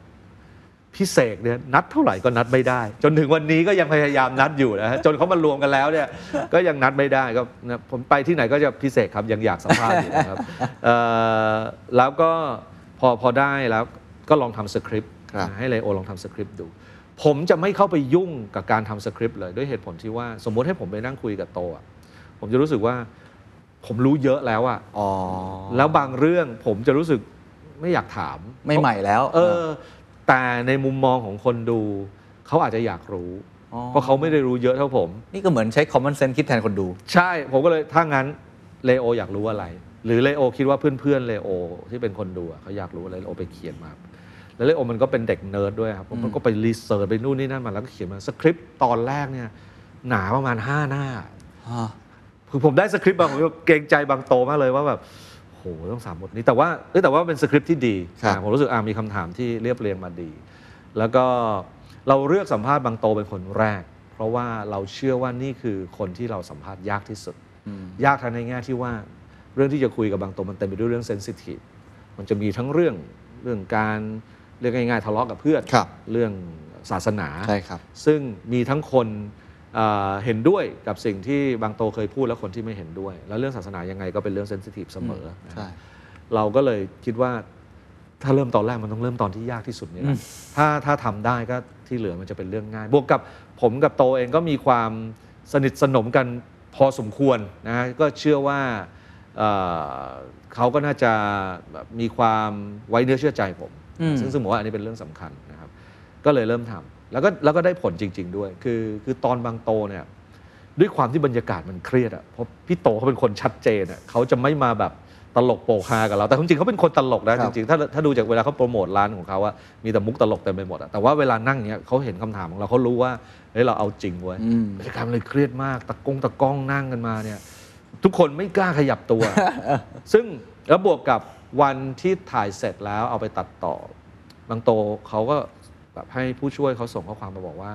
พี่เสกเนี่ยนัดเท่าไหร่ก็นัดไม่ได้ จนถึงวันนี้ก็ยังพยายามนัดอยู่นะฮะจนเขามารวมกันแล้วเนี่ยก็ยังนัดไม่ได้ก็นะผมไปที่ไหนก็จะพี่เสกครับยังอยากสัมภาษณ์อยู่นะครับเอ่อแล้วก็พอพอได้แล้วก็ลองทำสคริปต์ครับนะให้เลโอลองทำสคริปต์ดู ผมจะไม่เข้าไปยุ่งกับการทำสคริปต์เลยด้วยเหตุผลที่ว่าสมมติให้ผมไปนั่งคุยกับโตอะผมจะรู้สึกว่า ผมรู้เยอะแล้วอะอ๋อแล้วบางเรื่องผมจะรู้สึกไม่อยากถามไม่ใหม่แล้ว เออ แต่ในมุมมองของคนดูเขาอาจจะอยากรู้อ๋อเพราะเขาไม่ได้รู้เยอะเท่าผม นี่ก็เหมือนใช้ common sense คิดแทนคนดู ใช่ ผมก็เลยถ้างั้นเลโออยากรู้อะไร หรือเลโอคิดว่าเพื่อนๆเลโอที่เป็นคนดูอะเขาอยากรู้อะไรเลโอไปเขียนมา แล้วเลโอมันก็เป็นเด็กเนิร์ดด้วยครับมันก็ไป research ไปนู่นนี่นั่นมาแล้วก็เขียนมาสคริปต์ตอนแรกเนี่ยหนาประมาณ5หน้า คือผมได้สคริปต์บังผมก็เกรงใจบังโตมากเลยว่าแบบโหต้องสามบทนี้แต่ว่าเอ้ยแต่ว่าเป็นสคริปต์ที่ดีครับอ่าผมรู้สึกอ่ามีคำถามที่เรียบเรียงมาดี แล้วก็เราเลือกสัมภาษณ์บังโตเป็นคนแรก เพราะว่าเราเชื่อว่านี่คือคนที่เราสัมภาษณ์ยากที่สุดยากทั้งในแง่ที่ว่าเรื่องที่จะคุยกับบางโตมันเต็มไปด้วยเรื่องเซนซิทีฟมันจะมีทั้งเรื่องเรื่องการเรื่องง่ายๆทะเลาะกับเพื่อนครับ เรื่องศาสนา ใช่ครับ ซึ่งมีทั้งคน เอ่อเห็นด้วยกับสิ่งที่บางโตเคยพูดและคนที่ไม่เห็นด้วย แล้วเรื่องศาสนายังไงก็เป็นเรื่องเซนซิทีฟเสมอนะใช่เราก็เลยคิดว่าถ้าเริ่มตอนแรกมันต้องเริ่มตอนที่ยากที่สุดนี่แหละถ้าถ้าทำได้ก็ที่เหลือมันจะเป็นเรื่องง่าย บวกกับผมกับโตเองก็มีความสนิทสนมกันพอสมควรนะฮะก็เชื่อว่าเอ่อเขาก็น่าจะแบบมีความไว้เนื้อเชื่อใจผม ซึ่งซึ่งผมว่าอันนี้เป็นเรื่องสำคัญนะครับ ก็เลยเริ่มทำ แล้วก็แล้วก็ได้ผลจริง ๆ ด้วย คือคือตอนบางโตเนี่ยด้วยความที่บรรยากาศมันเครียดอะเพราะพี่โตเขาเป็นคนชัดเจนอะเขาจะไม่มาแบบตลกโปกฮากับเรา แต่จริงๆเขาเป็นคนตลกนะครัจบริงๆถ้าถ้าดูจากเวลาเขาโปรโมทร้านของเขาว่ามีแต่มุกตลกเต็มไปหมดอะแต่ว่าเวลานั่งเนี้ยเขาเห็นคำถามของเราเขารู้ว่าเฮ้ยเราเอาจริงเว้ยบรรยากาศมันเลยเครียดมากตะกงตะก้องนั่งกันมาเนี่ย ทุกคนไม่กล้าขยับตัว ซึ่งแล้วบวกกับวันที่ถ่ายเสร็จแล้วเอาไปตัดต่อบางโตเขาก็ แบบให้ผู้ช่วยเขาส่งข้อความมาบอกว่า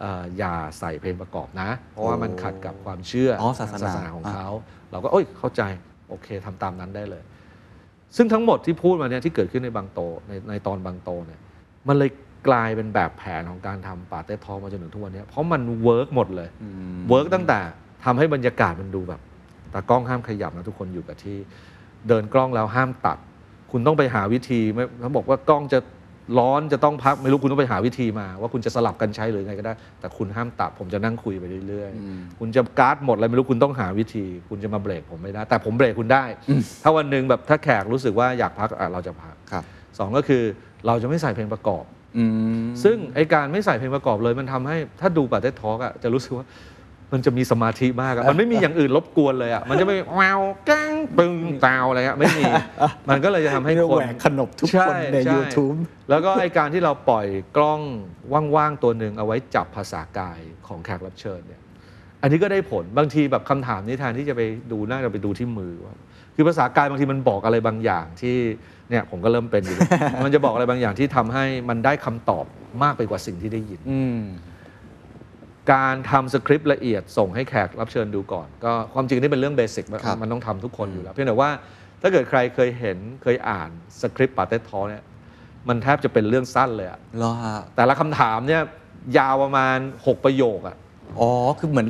เอ่ออย่าใส่เพลงประกอบนะ เพราะว่ามันขัดกับความเชื่ออ๋อศาสนา ของเขา เราก็เอ้ยเข้าใจโอเคทำตามนั้นได้เลย ซึ่งทั้งหมดที่พูดมาเนี่ยที่เกิดขึ้นในบังโตในในตอนบังโตเนี่ยมันเลยกลายเป็นแบบแผนของการทำป๋าเต็ดทอล์กมาจนถึงทุกวันเนี้ยเพราะมัน work หมดเลย work ตั้งแต่ทำให้บรรยากาศมันดูแบบตากล้องห้ามขยับนะทุกคนอยู่กับที่ เดินกล้องแล้วห้ามตัด คุณต้องไปหาวิธีไม่เขาบอกว่ากล้องจะ ร้อนจะต้องพักไม่รู้คุณต้องไปหาวิธีมา ว่าคุณจะสลับกันใช้หรือไงก็ได้ แต่คุณห้ามตัดผมจะนั่งคุยไปเรื่อยๆ คุณจะการ์ดหมดอะไรไม่รู้คุณต้องหาวิธี คุณจะมาเบรกผมไม่ได้ แต่ผมเบรกคุณได้ ถ้าวันหนึ่งแบบถ้าแขกรู้สึกว่าอยากพักอะเราจะพักครับสองก็คือเราจะไม่ใส่เพลงประกอบอืมซึ่งไอการไม่ใส่เพลงประกอบเลยมันทำให้ถ้าดูปาเต้ทอกอะจะรู้สึกว่า มันจะมีสมาธิมากอะมันไม่มีอย่างอื่นรบกวนเลยอะมันจะไม่แววก้งปึงตาวอะไรอะไม่มี มันก็เลยจะทำให้คนแหวกขนบทุกคนช่ในช่ YouTube แล้วก็ไอการที่เราปล่อยกล้องว่างๆตัวหนึ่งเอาไว้จับภาษากายของแขกรับเชิญเนี่ย อันนี้ก็ได้ผลบางทีแบบคำถามนี้แทนที่จะไปดูน่าจะไปดูที่มือว่าคือภาษากายบางทีมันบอกอะไรบางอย่างที่เนี่ยผมก็เริ่มเป็นอยู่มันจะบอกอะไรบางอย่างที่ทำให้มันได้คำตอบมากไปกว่าสิ่งที่ได้ยินอืม การทำสคริปต์ละเอียดส่งให้แขกรับเชิญดูก่อน ก็ความจริงนี่เป็นเรื่องเบสิกมันครับมันต้องทำทุกคนอยู่แล้ว เพียงแต่ว่าถ้าเกิดใครเคยเห็นเคยอ่านสคริปต์ปาเต้ทอเนี่ยมันแทบจะเป็นเรื่องสั้นเลยอะเหรอฮะแต่ละคำถามเนี่ยยาวประมาณ 6 ประโยคอะอ๋อ คือเหมือน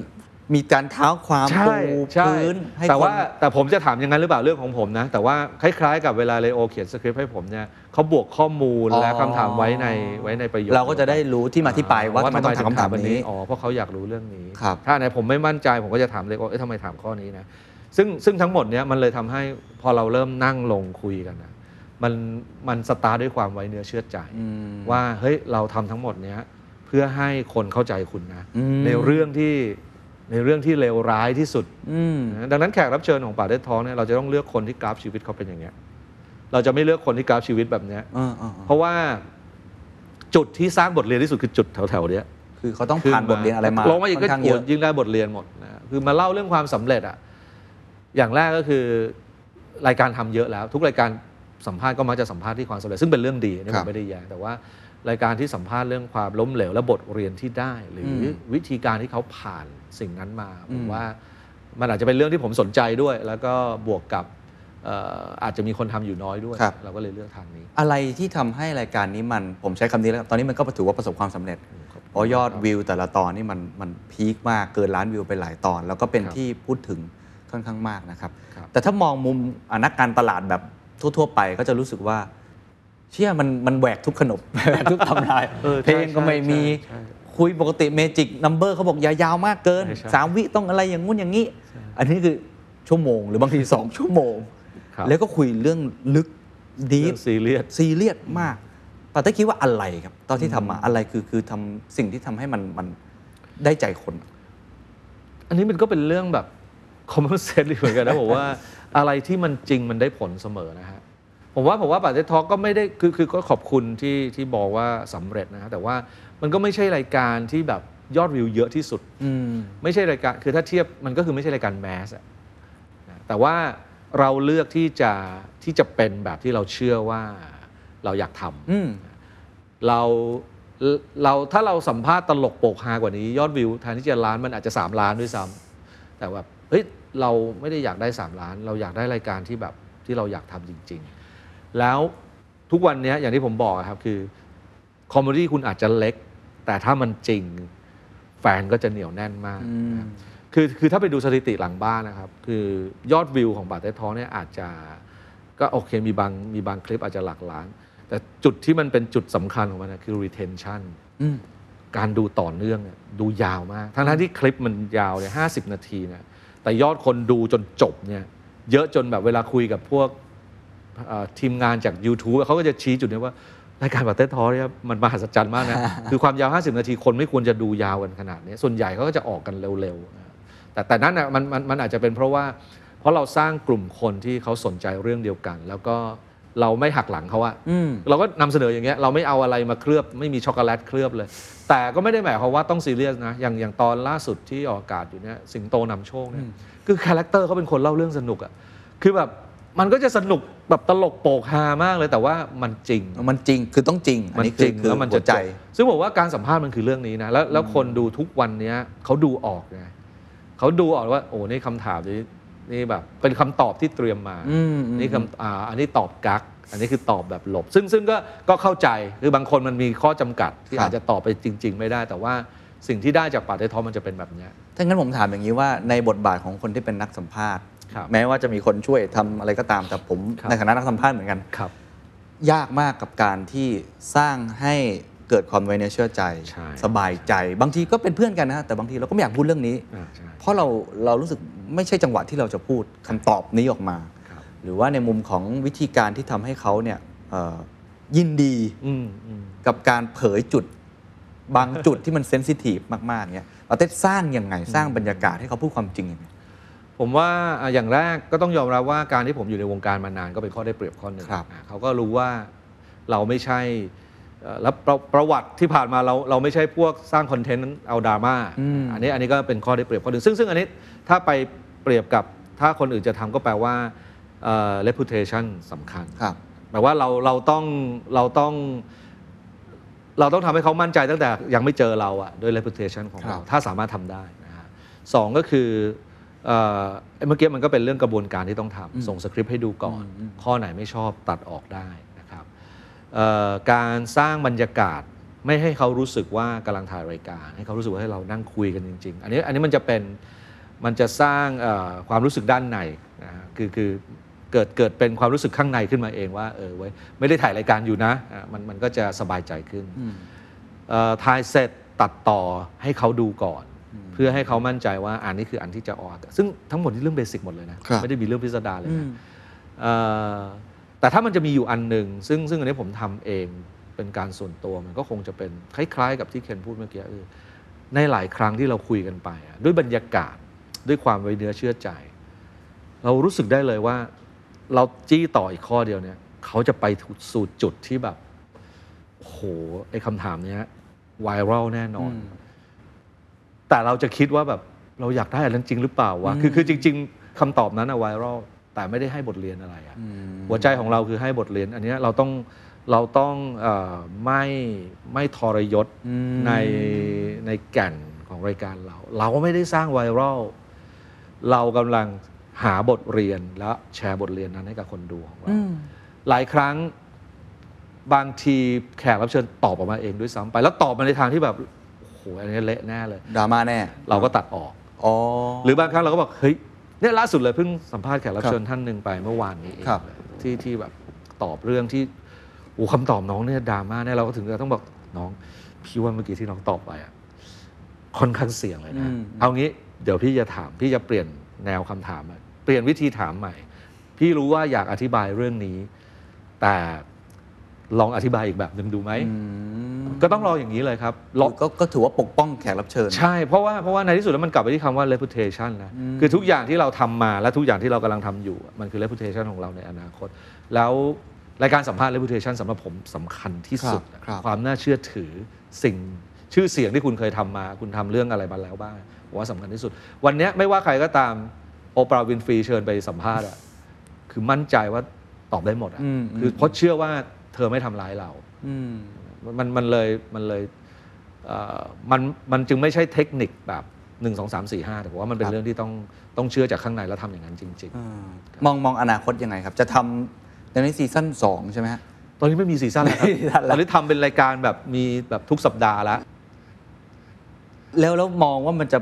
มีการเท้าความปูใช่พื้นให้แต่คนว่าแต่ผมจะถามอย่างนั้นหรือเปล่าเรื่องของผมนะ แต่ว่าคล้ายๆ กับเวลาเลโอเขียนสคริปต์ให้ผมเนี่ยเขาบวกข้อมูลอ๋อและคำถามไว้ในไว้ในประโยคเราก็จะได้รู้ที่มาที่ไปว่าทำไมต้องถามคำถามอันี้ อ๋อเพราะเขาอยากรู้เรื่องนี้ ครับ ถ้าอันไหนผมไม่มั่นใจผมก็จะถามเลโอเอ๊ะทำไมถามข้อนี้นะซึ่งซึ่งทั้งหมดเนี้ยมันเลยทำให้พอเราเริ่มนั่งลงคุยกันนะมันมันสตาร์ทด้วยความไว้เนื้อเชื่อใจว่าเฮ้ยเราทำทั้งหมดเนี้ยเพื่อให้คนเข้าใจคุณนะ อืมในเรื่องที่ ในเรื่องที่เลวร้ายที่สุดอืมนะดังนั้นแขกรับเชิญของป่าเด็ดท้องเนี่ยเราจะต้องเลือกคนที่กราฟชีวิตเขาเป็นอย่างเงี้ยเราจะไม่เลือกคนที่กราฟชีวิตแบบเนี้ยเออเออเออเพราะว่าจุดที่สร้างบทเรียนที่สุดคือจุดแถวๆเนี้ยคือเขาต้องผ่านบทเรียนอะไรมาลงมาอีกก็ค่นข้างโหเยอะยิ่งได้บทเรียนหมดนะคือมาเล่าเรื่องความสำเร็จอะอย่างแรกก็คือรายการทำเยอะแล้ว ทุกรายการสัมภาษณ์ก็มักจะสัมภาษณ์ที่ความสำเร็จซึ่งเป็นเรื่องดีอันนี่คผรับมไม่ได้แย้งแต่ว่ารายการที่สัมภาษณ์เรื่องความล้มเหลวและบทเรียนที่ได้ หรืออวิธีการที่เขาผ่าน สิ่งนั้นมาผมว่ามันอาจจะเป็นเรื่องที่ผมสนใจด้วย แล้วก็บวกกับเอ่ออาจจะมีคนทำอยู่น้อยด้วยครับเราก็เลยเลือกทางนี้ อะไรที่ทำให้รายการนี้มันผมใช้คำนี้แล้วกันตอนนี้มันก็ถือว่าประสบความสำเร็จเพราะยอดวิวแต่ละตอนนี่มันมันพีคมากเกินล้านวิวไปหลายตอน แล้วก็เป็นครับที่พูดถึงค่อนข้างมากนะครับครับแต่ถ้ามองมุมอะนักการตลาดแบบทั่ว ๆ ไปก็จะรู้สึกว่า เชื่อมันมันแหวกทุกขนบแหวกทุกทำลายเออใช่เพลงก็ไม่มีใช่ใช่ คุยปกติเมจิกนัมเบอร์เขาบอกอย่ายาวมากเกิน ใช่ใช่สามวิต้องอะไรอย่างงู้นอย่างนี้ อันนี้คือชั่วโมง หรือบางทีสองชั่วโมง ครับ แล้วก็คุยเรื่องลึกดีเรื่องซีเรียส ซีเรียสมากปาเต้คิดว่าอะไรครับ ตอนที่ทำมาอะไรคือคือทำสิ่งที่ทำให้มันมันได้ใจคน อันนี้มันก็เป็นเรื่องแบบ common sense เหมือนกันนะผมว่าอะไรที่มันจริงมันได้ผลเสมอนะฮะ ผมว่าผมว่าปาเต้ทอก็ไม่ได้คือคือก็ขอบคุณที่ที่บอกว่าสำเร็จนะฮะแต่ว่า มันก็ไม่ใช่รายการที่แบบยอดวิวเยอะที่สุด อืม ไม่ใช่รายการคือถ้าเทียบมันก็คือไม่ใช่รายการแมสอะนะแต่ว่าเราเลือกที่จะที่จะเป็นแบบที่เราเชื่อว่าเราอยากทำ อืม เราเราถ้าเราสัมภาษณ์ตลกโปกฮากว่านี้ยอดวิวแทนที่จะล้านมันอาจจะ 3 ล้านด้วยซ้ำแต่แบบเฮ้ยเราไม่ได้อยากได้ 3 ล้าน เราอยากได้รายการที่แบบที่เราอยากทำจริง ๆ แล้วทุกวันเนี้ยอย่างที่ผมบอกอะครับคือ community คุณอาจจะเล็ก แต่ถ้ามันจริงแฟนก็จะเหนียวแน่นมากอืมคือคือถ้าไปดูสถิติหลังบ้านนะครับ คือยอดวิวของป๋าเต็ดทอล์กเนี่ยอาจจะก็โอเคมีบางมีบางคลิปอาจจะหลักล้าน แต่จุดที่มันเป็นจุดสำคัญของมันนะคือ retention อืมการดูต่อเนื่องเนี่ยดูยาวมาก ทั้งๆที่คลิปมันยาวเนี่ยห้าสิบนาทีเนี่ยแต่ยอดคนดูจนจบเนี่ยเยอะจนแบบเวลาคุยกับพวกเอ่อทีมงานจาก YouTube เขาก็จะชี้จุดนี้ว่า รายการบัตเต้ทอเนี่ยมันมหัศจรรย์มากนะ คือความยาว 50 นาทีคนไม่ควรจะดูยาวกันขนาดนี้ ส่วนใหญ่เขาก็จะออกกันเร็วๆนะแต่แต่นั้นนะมันมันมันอาจจะเป็นเพราะว่า เพราะเราสร้างกลุ่มคนที่เขาสนใจเรื่องเดียวกัน แล้วก็เราไม่หักหลังเขาอะอืมเราก็นำเสนออย่างเงี้ยเราไม่เอาอะไรมาเคลือบไม่มีช็อกโกแลตเคลือบเลย แต่ก็ไม่ได้หมายความว่าต้องซีเรียสนะอย่างอย่างตอนล่าสุดที่ออกอากาศอยู่เนี่ยสิงโตนำโชคเนี่ยคือคาแรคเตอร์เขาเป็นคนเล่าเรื่องสนุกอะคือแบบ มันก็จะสนุกแบบตลกโปกฮามากเลยแต่ว่ามันจริง มันจริงคือต้องจริงอัมันนี้จคือริงคือแล้วมันหัจะวใจจบซึ่งบอกว่าการสัมภาษณ์มันคือเรื่องนี้นะแล้วแล้วคนดูทุกวันเนี้ยเขาดูออกไงเขาดูออกว่า โอ้นี่คำถามนี้นี่แบบ เป็นคำตอบที่เตรียมมาอืมอืม นี่คำอ่าอันนี้ตอบกัก อันนี้คือตอบแบบหลบ ซึ่งซึ่งก็ก็เข้าใจคือบางคนมันมีข้อจำกัดที่ครับอาจจะตอบไปจริง ๆ ไม่ได้ แต่ว่าสิ่งที่ได้จากปากได้ท้อมันจะเป็นแบบเนี้ย ถ้างั้นผมถามอย่างนี้ว่าในบทบาทของคนที่เป็นนักสัมภาษณ์ครับ แม้ว่าจะมีคนช่วยทำอะไรก็ตามแต่ผมครับในฐานะนักสัมภาษณ์เหมือนกันครับ ยากมากกับการที่สร้างให้เกิดความไว้เนื้อเชื่อใจใช่สบายใจ บางทีก็เป็นเพื่อนกันนะแต่บางทีเราก็ไม่อยากพูดเรื่องนี้อ่าใช่เพราะเราเรารู้สึกไม่ใช่จังหวะที่เราจะพูดคำตอบนี้ออกมาครับหรือว่าในมุมของวิธีการที่ทำให้เขาเนี่ยเอ่อยินดีอืมอืมกับการเผยจุดบางจุดที่มันเซนซิทีฟมากๆเนี่ยเราเต้สร้างยังไงสร้างบรรยากาศให้เขาพูดความจริงยังไง ผมว่าอะอย่างแรกก็ต้องยอมรับว่าการที่ผมอยู่ในวงการมานานก็เป็นข้อได้เปรียบข้อหนึ่งครับอะเขาก็รู้ว่าเราไม่ใช่เอ่อแล้วประประวัติที่ผ่านมาเราเราไม่ใช่พวกสร้างคอนเทนต์เอาดราม่าอืมอันนี้อันนี้ก็เป็นข้อได้เปรียบข้อหนึ่งซึ่งซึ่งอันนี้ถ้าไปเปรียบกับถ้าคนอื่นจะทำก็แปลว่าเอ่อ reputation สำคัญครับแปลว่าเราเราต้องเราต้อง เราต้องทำให้เขามั่นใจตั้งแต่ยังไม่เจอเราอะด้วย reputation ของครัเราบถ้าสามารถทำได้นะฮะสองก็คือ เอ่อไอ้เมื่อกี้มันก็เป็นเรื่องกระบวนการที่ต้องทำส่งสคริปต์ให้ดูก่อน ข้อไหนไม่ชอบตัดออกได้นะครับเอ่อการสร้างบรรยากาศไม่ให้เขารู้สึกว่ากำลังถ่ายรายการ ให้เขารู้สึกว่าให้เรานั่งคุยกันจริง ๆ อันนี้อันนี้มันจะเป็นมันจะสร้างเอ่อความรู้สึกด้านในนะฮะคือคือเกิดเกิดเป็นความรู้สึกข้างในขึ้นมาเองว่าเออไว้ยไม่ได้ถ่ายรายการอยู่นะอะมันมันก็จะสบายใจขึ้นเอ่อถ่ายเสร็จตัดต่อให้เขาดูก่อน เพื่อให้เขามั่นใจว่าอันนี้คืออันที่จะออกอากาศซึ่งทั้งหมดนี่เรื่องเบสิกหมดเลยนะครับไม่ได้มีเรื่องพิสดารเลยนะเอ่อแต่ถ้ามันจะมีอยู่อันหนึ่งซึ่งซึ่งอันนี้ผมทำเองเป็นการส่วนตัวมันก็คงจะเป็นคล้ายๆ กับที่เคนพูดเมื่อกี้เออในหลายครั้งที่เราคุยกันไปอะด้วยบรรยากาศด้วยความไว้เนื้อเชื่อใจ เรารู้สึกได้เลยว่า เราจี้ต่ออีกข้อเดียวเนี่ย เขาจะไปสู่จุดที่แบบโอ้โหไอ้คำถามเนี้ยไวรัลแน่นอน แต่เราจะคิดว่าแบบเราอยากได้อันนั้นจริงหรือเปล่าวะคือคือจริง ๆคำตอบนั้นอะไวรัลแต่ไม่ได้ให้บทเรียนอะไรอะหัวใจของเราคือให้บทเรียน อันเนี้ยเราต้องเราต้องเออไม่ไม่ทรยศในในแก่นของรายการเรา เราไม่ได้สร้างไวรัลเรากำลังหาบทเรียนและแชร์บทเรียนนั้นให้กับคนดูของเราหลายครั้งบางทีแขกรับเชิญตอบออกมาเองด้วยซ้ำไป แล้วตอบมาในทางที่แบบโอ้โหอันนี้เละแน่เลย ดราม่าแน่เราก็ตัดออก อ๋อ หรือบางครั้งเราก็บอกเฮ้ยเนี่ยล่าสุดเลยเพิ่งสัมภาษณ์แขกรับเชิญท่านหนึ่งไปเมื่อวานนี้เองครับ ที่ที่แบบตอบเรื่องที่โอ้คำตอบน้องเนี่ยดราม่าเนี่ยเราก็ถึงกับต้องบอกน้องพี่ว่าเมื่อกี้ที่น้องตอบไปอะค่อนข้างเสี่ยงเลยนะเอางี้เดี๋ยวพี่จะถามพี่จะเปลี่ยนแนวคำถามอะเปลี่ยนวิธีถามใหม่ พี่รู้ว่าอยากอธิบายเรื่องนี้ แต่ ลองอธิบายอีกแบบหนึ่งดูไหม ก็ต้องรออย่างนี้เลยครับรอก็ก็ถือว่าปกป้องแขกรับเชิญ ใช่ เพราะว่าเพราะว่าในที่สุดแล้วมันกลับไปที่คำว่า reputation นะ คือทุกอย่างที่เราทำมาและทุกอย่างที่เรากำลังทำอยู่ มันคือ reputation ของเราในอนาคต แล้วรายการสัมภาษณ์ reputation สำหรับผมสำคัญที่สุดครับครับความน่าเชื่อถือสิ่งชื่อเสียงที่คุณเคยทำมา คุณทำเรื่องอะไรมาแล้วบ้างผมว่าสำคัญที่สุด วันเนี้ยไม่ว่าใครก็ตามโอปราห์วินฟรีเชิญไปสัมภาษณ์อะคือมั่นใจว่าตอบได้หมดอะอืมคือเพราะเชื่อว่า เธอไม่ทำร้ายเราอืมมันมันเลยมันเลยเอ่อมันมันจึงไม่ใช่เทคนิคแบบ1 2 3 4 5แต่ผมว่ามันเป็นครับเรื่องที่ต้องต้องเชื่อจากข้างในแล้วทำอย่างนั้นจริงอ่ามองมองอนาคตยังไงครับ จะทำในนี้ซีซั่น2ใช่ไหมฮะๆตอนนี้ไม่มีซีซั่นแล้วครับไม่มีซีซั่นแล้วตอนนี้ทำเป็นรายการแบบมีแบบทุกสัปดาห์แล้วแล้วแล้วมองว่ามันจะ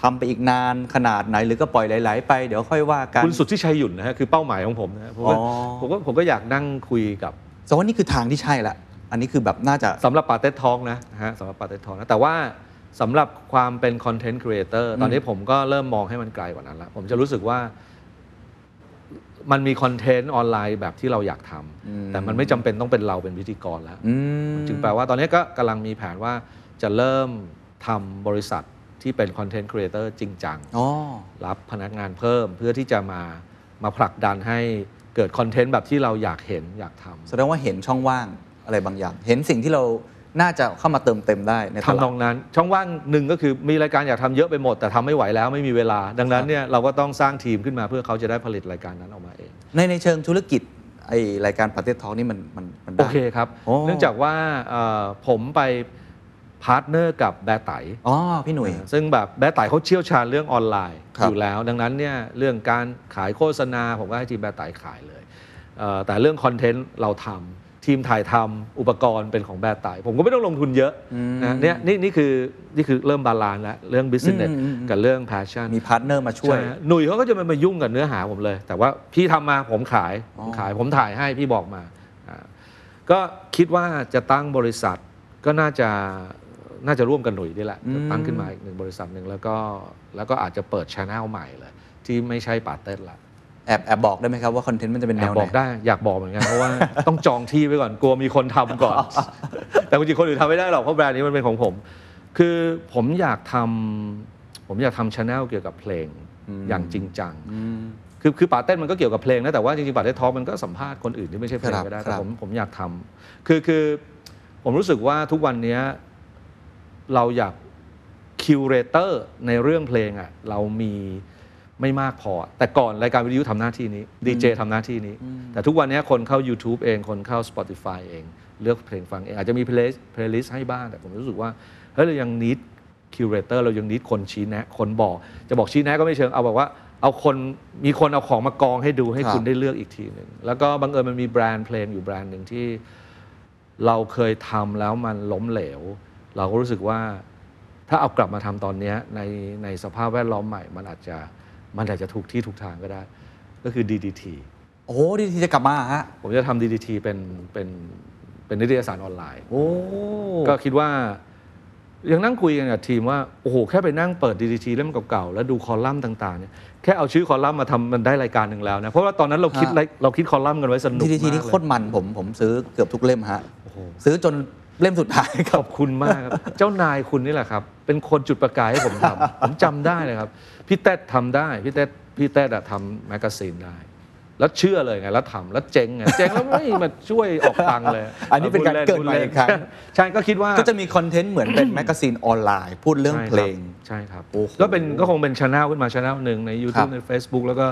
ทำไปอีกนานขนาดไหน หรือก็ปล่อยไหลๆไปเดี๋ยวค่อยว่ากัน คุณสุทธิชัยหยุ่นนะฮะคือเป้าหมายของผมนะฮะผมว่าอ๋อผมก็ผมก็อยากนั่งคุยกับ แสดงว่านี่คือทางที่ใช่ละ อันนี้คือแบบน่าจะสำหรับป๋าเต็ดทอล์กนะฮะสำหรับป๋าเต็ดทอล์กนะ แต่ว่าสำหรับความเป็น content creator ตอนนี้ผมก็เริ่มมองให้มันไกลกว่านั้นแล้วผมจะรู้สึกว่ามันมีคอนเทนต์ออนไลน์แบบที่เราอยากทำแต่มันไม่จำเป็นต้องเป็นเราเป็นพิธีกรแล้วอืมจึงแปลว่าตอนนี้ก็กำลังมีแผนว่าจะเริ่มทำบริษัทที่เป็น content creator จริงจังอ๋อรับพนักงานเพิ่มเพื่อที่จะมามาผลักดันให้ เกิดคอนเทนต์แบบที่เราอยากเห็นอยากทำแสดงว่าเห็นช่องว่างอะไรบางอย่าง เห็นสิ่งที่เราน่าจะเข้ามาเติมเต็มได้ในตทำนลาอดงนั้น ช่องว่างหนึ่งก็คือมีรายการอยากทำเยอะไปหมด แต่ทำไม่ไหวแล้วไม่มีเวลา ดังนั้นเนี่ยเราก็ต้องสร้างทีมขึ้นมาเพื่อเขาจะได้ผลิตรายการนั้นออกมาเอง ในในเชิงธุรกิจไอรายการปาเต้ทอ l k นี่มันมันมันได้โอเคครับโอ้เนื่องจากว่าเอ่อผมไป partner กับแบไต๋อ๋อพี่หนุ่ย ซึ่งแบบแบไต๋เขาเชี่ยวชาญเรื่องออนไลน์ครับอยู่แล้ว ดังนั้นเนี่ยเรื่องการขายโฆษณาผมก็ให้ทีมแบไต๋ขายเลยเอ่อแต่เรื่องคอนเทนต์เราทำทีมถ่ายทำอุปกรณ์เป็นของแบไต๋ผมก็ไม่ต้องลงทุนเยอะนะเนี่ยนี่นี่คือนี่คือเริ่ม balance แล้วเรื่อง business อืมอืมอืม กับเรื่อง passion มี partner มาช่วย ฮะหนุ่ยเขาก็จะไม่มายุ่งกับเนื้อหาผมเลย แต่ว่าพี่ทำมาผมขายผมขายผมถ่ายให้พี่บอกมาอ่าก็คิดว่าจะตั้งบริษัทก็น่าจะ น่าจะร่วมกันหนุ่ยนี่แหละจะตั้งขึ้นมาอีกหนึ่งบริษัทหนึ่งแล้วก็แล้วก็อาจจะเปิดช anel ใหม่เลย ที่ไม่ใช่ปาเต้นละแอบแอบบอกได้ไหมครับว่าคอนเทนต์มันจะเป็นแนแอบวไหนบอกได้อยากบอกเหมือนกันเพราะว่าต้องจองที่ไว้ก่อนกลัวมีคนทำก่อน แต่จริงๆคนอื่นทำไม่ได้หรอกเพราะแบรนด์นี้มันเป็นของผม คือผมอยากทำผมอยากทำช anel เกี่ยวกับเพลงอย่างจริงจังคือคือป๋าเต็ดมันก็เกี่ยวกับเพลงนะแต่ว่าจริงๆป๋าเต็ดทอล์กมันก็สัมภาษณ์คนอื่นที่ไม่ใช่เพลงครับก็ได้ครับแต่ผมผมอยากทำคือคือผมรู้สึกว่าทุกวันเนี้ย เราอยาก curator ในเรื่องเพลงอะเรามีไม่มากพอ แต่ก่อนรายการวิทยุทำหน้าที่นี้ดีเจทำหน้าที่นี้ แต่ทุกวันเนี้ยคนเข้า YouTube เองคนเข้า Spotify เอง เลือกเพลงฟังเอง อาจจะมี play playlist ให้บ้าง แต่ผมรู้สึกว่าเฮ้ยเรายัง need curator เรายัง need คนชี้แนะ คนบอก จะบอกชี้แนะก็ไม่เชิงเอาบอกว่าเอาคนมีคนเอาของมากองให้ดูให้ครับคุณได้เลือกอีกทีหนึ่งแล้วก็บังเอิญมันมีแบรนด์เพลงอยู่แบรนด์หนึ่งที่เราเคยทำแล้วมันล้มเหลว เราก็รู้สึกว่าถ้าเอากลับมาทำตอนเนี้ยในในสภาพแวดล้อมใหม่ มันอาจจะมันอาจจะถูกที่ถูกทางก็ได้ ก็คือ DDT โอ้โหดีทีจะกลับมาฮะผมจะทำ DDT เป็นเป็นเป็นนิตยสารออนไลน์ โอ้ ก็คิดว่ายังนั่งคุยกันกับทีมว่า โอ้โห แค่ไปนั่งเปิด DDT เล่มเก่าๆ แล้วดูคอลัมน์ต่างๆเนี่ยแค่เอาชื่อคอลัมน์มาทำมันได้รายการหนึ่งแล้วนะ เพราะว่าตอนนั้นเราคิดฮะรายเราคิดคอลัมน์กันไว้สนุกทีมากทีนี่เลยโคตรมันผมผมซื้อเกือบทุกเล่มฮะโอ้โหซื้อจน เล่มสุดท้ายคขรับ อบคุณมากครับ เจ้านายคุณนี่แหละครับ เป็นคนจุดประกายให้ผมทำ ผมจำได้เลยครับ พี่เต้ทำได้พี่เต้พี่เต้อะทำแมกกาซีนได้ แล้วเชื่อเลยไงแล้วทำแล้วเจ๊งไงเจ๊งแล้วไม่มาช่วยออกตังค์เลยอันนี้เป็นการเกิดพูใหม่ล่อีกครั้งใช่ใช่ก็คิดว่า ก็จะมีคอนเทนต์เหมือนเป็น magazine ออนไลน์ พูดเรื่องเพลง ใช่ครับโอ้โหก็เป็นก็คงเป็นช anel ขึ้นมาช anel หนึ่งใน ครับ YouTube บใน Facebook แล้วก็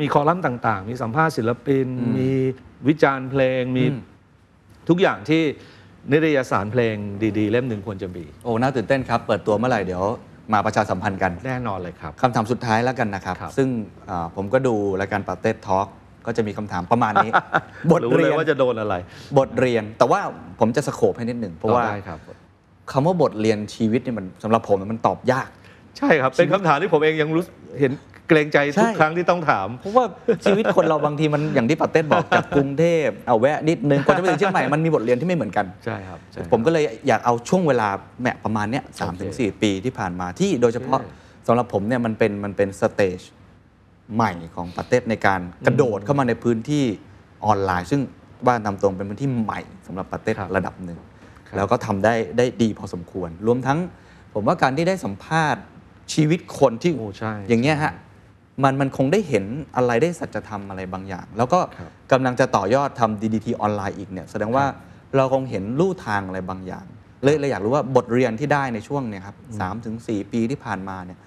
มีคอลัมน์ต่าง ๆ มีสัมภาษณ์ศิลปิน มีวิจารณ์เพลงมีทุกอย่างที่ นิตยสารเพลงดีๆ เล่มหนึ่งควรจะมี โอ้น่าตื่นเต้นครับ เปิดตัวเมื่อไหร่เดี๋ยวมาประชาสัมพันธ์กันแน่นอนเลยครับคำถามสุดท้ายแล้วกันนะครับ ครับ ซึ่งอ่าผมก็ดูรายการปาเต้ทอล์กก็จะมีคำถามประมาณนี้ บทรู้เรีเลยยนว่าจะโดนอะไรบทเรียน แต่ว่าผมจะสโคปให้นิดหนึ่งเพราะว่าได้ครับ คำว่าบทเรียนชีวิตเนี่ยมันสำหรับผมมันตอบยาก ใช่ครับ เป็นคำถามที่ผมเองยังรู้เห็น เกรงใจทุกใช่ครั้งที่ต้องถาม เพราะว่าชีวิตคนเราบางทีมันอย่างที่ปาเต้บอกจากกรุงเทพเอาแวะนิดนึงก่อนจะไปถึงเชียงใหม่มันมีบทเรียนที่ไม่เหมือนกันใช่ครับใช่ครับผมก็เลยอยากเอาช่วงเวลาแหมประมาณเนี้ยสามถึงสี่ปีที่ผ่านมาที่โดยเฉพาะโอเคสำหรับผมเนี่ยมันเป็นมันเป็น stage ใหม่ของป๋าเต็ดในการกระโดดเข้ามาในพื้นที่ออนไลน์ ซึ่งว่ากันตามตรงเป็นพื้นที่ใหม่สำหรับป๋าเต็ดระดับหนึ่งครับแล้วก็ทำได้ได้ดีพอสมควร รวมทั้งผมว่าการที่ได้สัมภาษณ์ชีวิตคนที่โอ้ใช่อย่างเงี้ยฮะ มันมันคงได้เห็นอะไรได้สัจธรรมอะไรบางอย่าง แล้วก็ครับกำลังจะต่อยอดทำ DDT ออนไลน์อีกเนี่ยแสดงว่าเราคงเห็นลู่ทางอะไรบางอย่าง เลยเลยอยากรู้ว่าบทเรียนที่ได้ในช่วงเนี่ยครับสามถึงสี่ปีที่ผ่านมาเนี่ย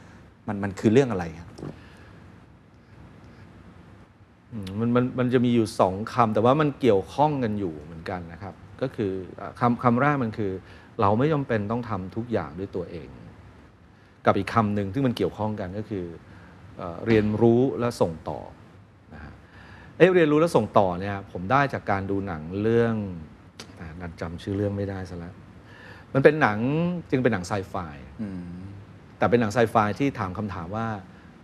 มันมันคือเรื่องอะไรครับอืมมันมันมันจะมีอยู่สองคำแต่ว่ามันเกี่ยวข้องกันอยู่เหมือนกันนะครับ ก็คืออะคำคำแรกมันคือ เราไม่จำเป็นต้องทำทุกอย่างด้วยตัวเอง กับอีกคำหนึ่งที่มันเกี่ยวข้องกันก็คือ เอ่อเรียนรู้และส่งต่อนะฮะเอ้เรียนรู้และส่งต่อเนี่ยผมได้จากการดูหนังเรื่องอะนัดจำชื่อเรื่องไม่ได้ซะแล้วมันเป็นหนังจึงเป็นหนังไซไฟแต่เป็นหนังไซไฟที่ถามคำถามว่า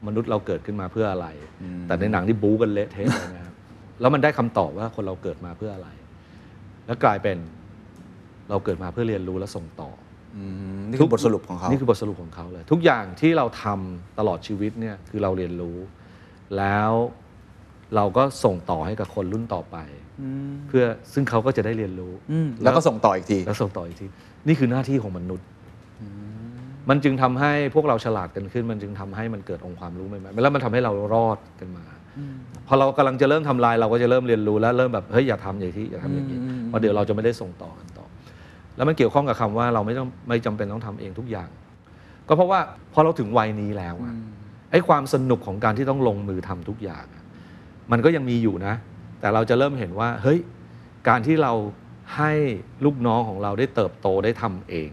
มนุษย์เราเกิดขึ้นมาเพื่ออะไร แต่ในหนังที่บู๊กันเละเทะเลยนะครับแล้วมันได้คำตอบว่าคนเราเกิดมาเพื่ออะไร แล้วกลายเป็นเราเกิดมาเพื่อเรียนรู้และส่งต่ออืม นี่คือบทสรุปของเขานี่คือบทสรุปของเขาเลย ทุกอย่างที่เราทำตลอดชีวิตเนี่ยคือเราเรียนรู้ แล้วเราก็ส่งต่อให้กับคนรุ่นต่อไปเพื่อซึ่งเขาก็จะได้เรียนรู้อืมแล้วก็ส่งต่ออีกที แล้วส่งต่ออีกที นี่คือหน้าที่ของมนุษย์มันจึงทำให้พวกเราฉลาดกันขึ้น มันจึงทำให้มันเกิดองค์ความรู้ใหม่ๆแล้วมันทำให้เรารอดกันมาพอเรากำลังจะเริ่มทำลายเราก็จะเริ่มเรียนรู้แล้วเริ่มแบบเฮ้ยอย่าทำอย่างที่อย่าทำอย่างนี้เพราะเดี๋ยวเราจะไม่ได้ส่งต่อกันต่อ แล้วมันเกี่ยวข้องกับคำว่าเราไม่ต้องไม่จำเป็นต้องทำเองทุกอย่าง ก็เพราะว่าพอเราถึงวัยนี้แล้วอะไอ้ความสนุกของการที่ต้องลงมือทำทุกอย่างอะมันก็ยังมีอยู่นะ แต่เราจะเริ่มเห็นว่าเฮ้ยการที่เราให้ลูกน้องของเราได้เติบโตได้ทำเอง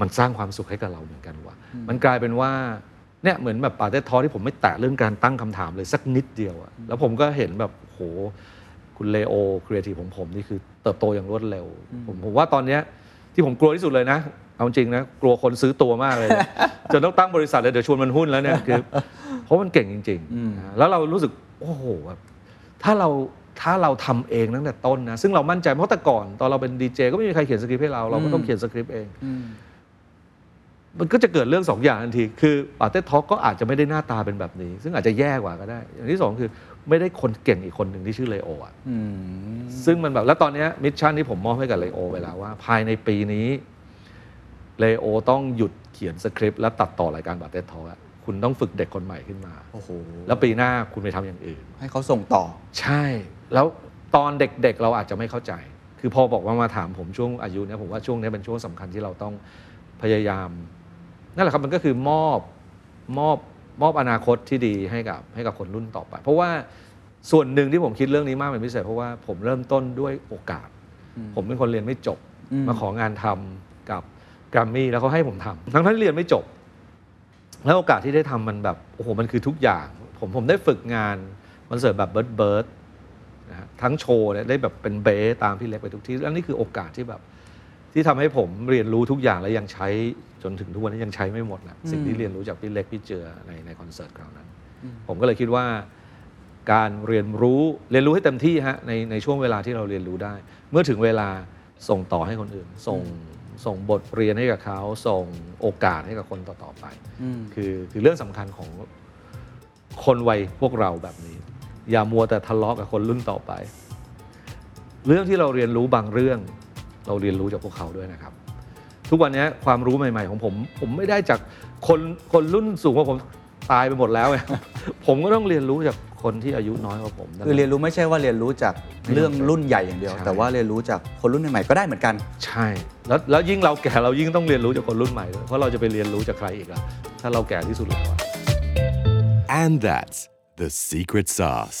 มันสร้างความสุขให้กับเราเหมือนกันว่ะมันกลายเป็นว่าเนี่ยเหมือนแบบป๋าเต็ดทอล์กที่ผมไม่แตะเรื่องการตั้งคำถามเลยสักนิดเดียวอะแล้วผมก็เห็นแบบโห คุณเลโอครีเอทีฟของผมนี่คือเติบโตอย่างรวดเร็ว ผมผมว่าตอนเนี้ยที่ผมกลัวที่สุดเลยนะ เอาจริงนะ กลัวคนซื้อตัวมากเลยเนี่ยจนต้องตั้งบริษัทเลยเดี๋ยวชวนมันหุ้นแล้วเนี่ยคือเพราะมันเก่งจริงๆนะแล้วเรารู้สึก โอ้โหแบบถ้าเราถ้าเราทำเองตั้งแต่ต้นนะ ซึ่งเรามั่นใจเพราะแต่ก่อน ตอนเราเป็นดีเจก็ไม่มีใครเขียนสคริปต์ให้เราเราก็ต้องเขียนสคริปต์เองมันก็จะเกิดเรื่องสองอย่างทันที คือปาเต้ท็อกก็อาจจะไม่ได้หน้าตาเป็นแบบนี้ ซึ่งอาจจะแย่กว่าก็ได้ อย่างที่สองคือ ไม่ได้คนเก่งอีกคนหนึ่งที่ชื่อเลโออะซึ่งมันแบบแล้วตอนเนี้ย mission ที่ผมมอบให้กับเลโอไปแล้วว่า ภายในปีนี้เลโอต้องหยุดเขียนสคริปต์และตัดต่อรายการป๋าเต็ดทอล์กอะคุณต้องฝึกเด็กคนใหม่ขึ้นมาโอ้โหแล้วปีหน้าคุณไปทำอย่างอื่น ให้เขาส่งต่อ ใช่ แล้วตอนเด็กๆเราอาจจะไม่เข้าใจ คือพอบอกว่ามาถามผมช่วงอายุเนี่ยผมว่าช่วงนี้เป็นช่วงสำคัญที่เราต้องพยายามนั่นแหละครับมันก็คือมอบมอบ มอบอนาคตที่ดีให้กับให้กับคนรุ่นต่อไป เพราะว่าส่วนหนึ่งที่ผมคิดเรื่องนี้มากเป็นพิเศษเพราะว่าผมเริ่มต้นด้วยโอกาส ผมเป็นคนเรียนไม่จบ มาของานทำกับแกรมมี่แล้วเขาให้ผมทำทั้งที่เรียนไม่จบ แล้วโอกาสที่ได้ทำมันแบบโอ้โหมันคือทุกอย่าง ผมผมได้ฝึกงานคอนเสิร์ตแบบเบิร์ดเบิร์ดนะฮะทั้งโชว์เนี่ยได้แบบเป็นเบสตามพี่เล็กไปทุกที่แล้วนี่คือโอกาสที่แบบ ที่ทำให้ผมเรียนรู้ทุกอย่างและยังใช้จนถึงทุกวันนี้ยังใช้ไม่หมดนะสิ่งที่เรียนรู้จากพี่เล็กพี่เจือในในคอนเสิร์ตคราวนั้น ผมก็เลยคิดว่า การเรียนรู้เรียนรู้ให้เต็มที่ฮะในในช่วงเวลาที่เราเรียนรู้ได้ เมื่อถึงเวลาส่งต่อให้คนอื่น ส่งส่งบทเรียนให้กับเขาส่งโอกาสให้กับคนต่อๆไปคือคือเรื่องสำคัญของคนวัยพวกเราแบบนี้ อย่ามัวแต่ทะเลาะกับคนรุ่นต่อไป เรื่องที่เราเรียนรู้บางเรื่อง เราเรียนรู้จากพวกเขาด้วยนะครับ ทุกวันนี้ความรู้ใหม่ ๆ ของผม ผมไม่ได้จากคนคนรุ่นสูงกว่าผมตายไปหมดแล้วไงผมก็ต้องเรียนรู้จากคนที่อายุน้อยกว่าผมคือเรียนรู้ไม่ใช่ว่าเรียนรู้จากเรื่องรุ่นใหญ่อย่างเดียวใช่แต่ว่าเรียนรู้จากคนรุ่นใหม่ๆก็ได้เหมือนกัน ใช่ แล้วแล้วยิ่งเราแก่เรายิ่งต้องเรียนรู้จากคนรุ่นใหม่ด้วยเพราะเราจะไปเรียนรู้จากใครอีกล่ะถ้าเราแก่ที่สุดแล้วอะ And that's the secret sauce.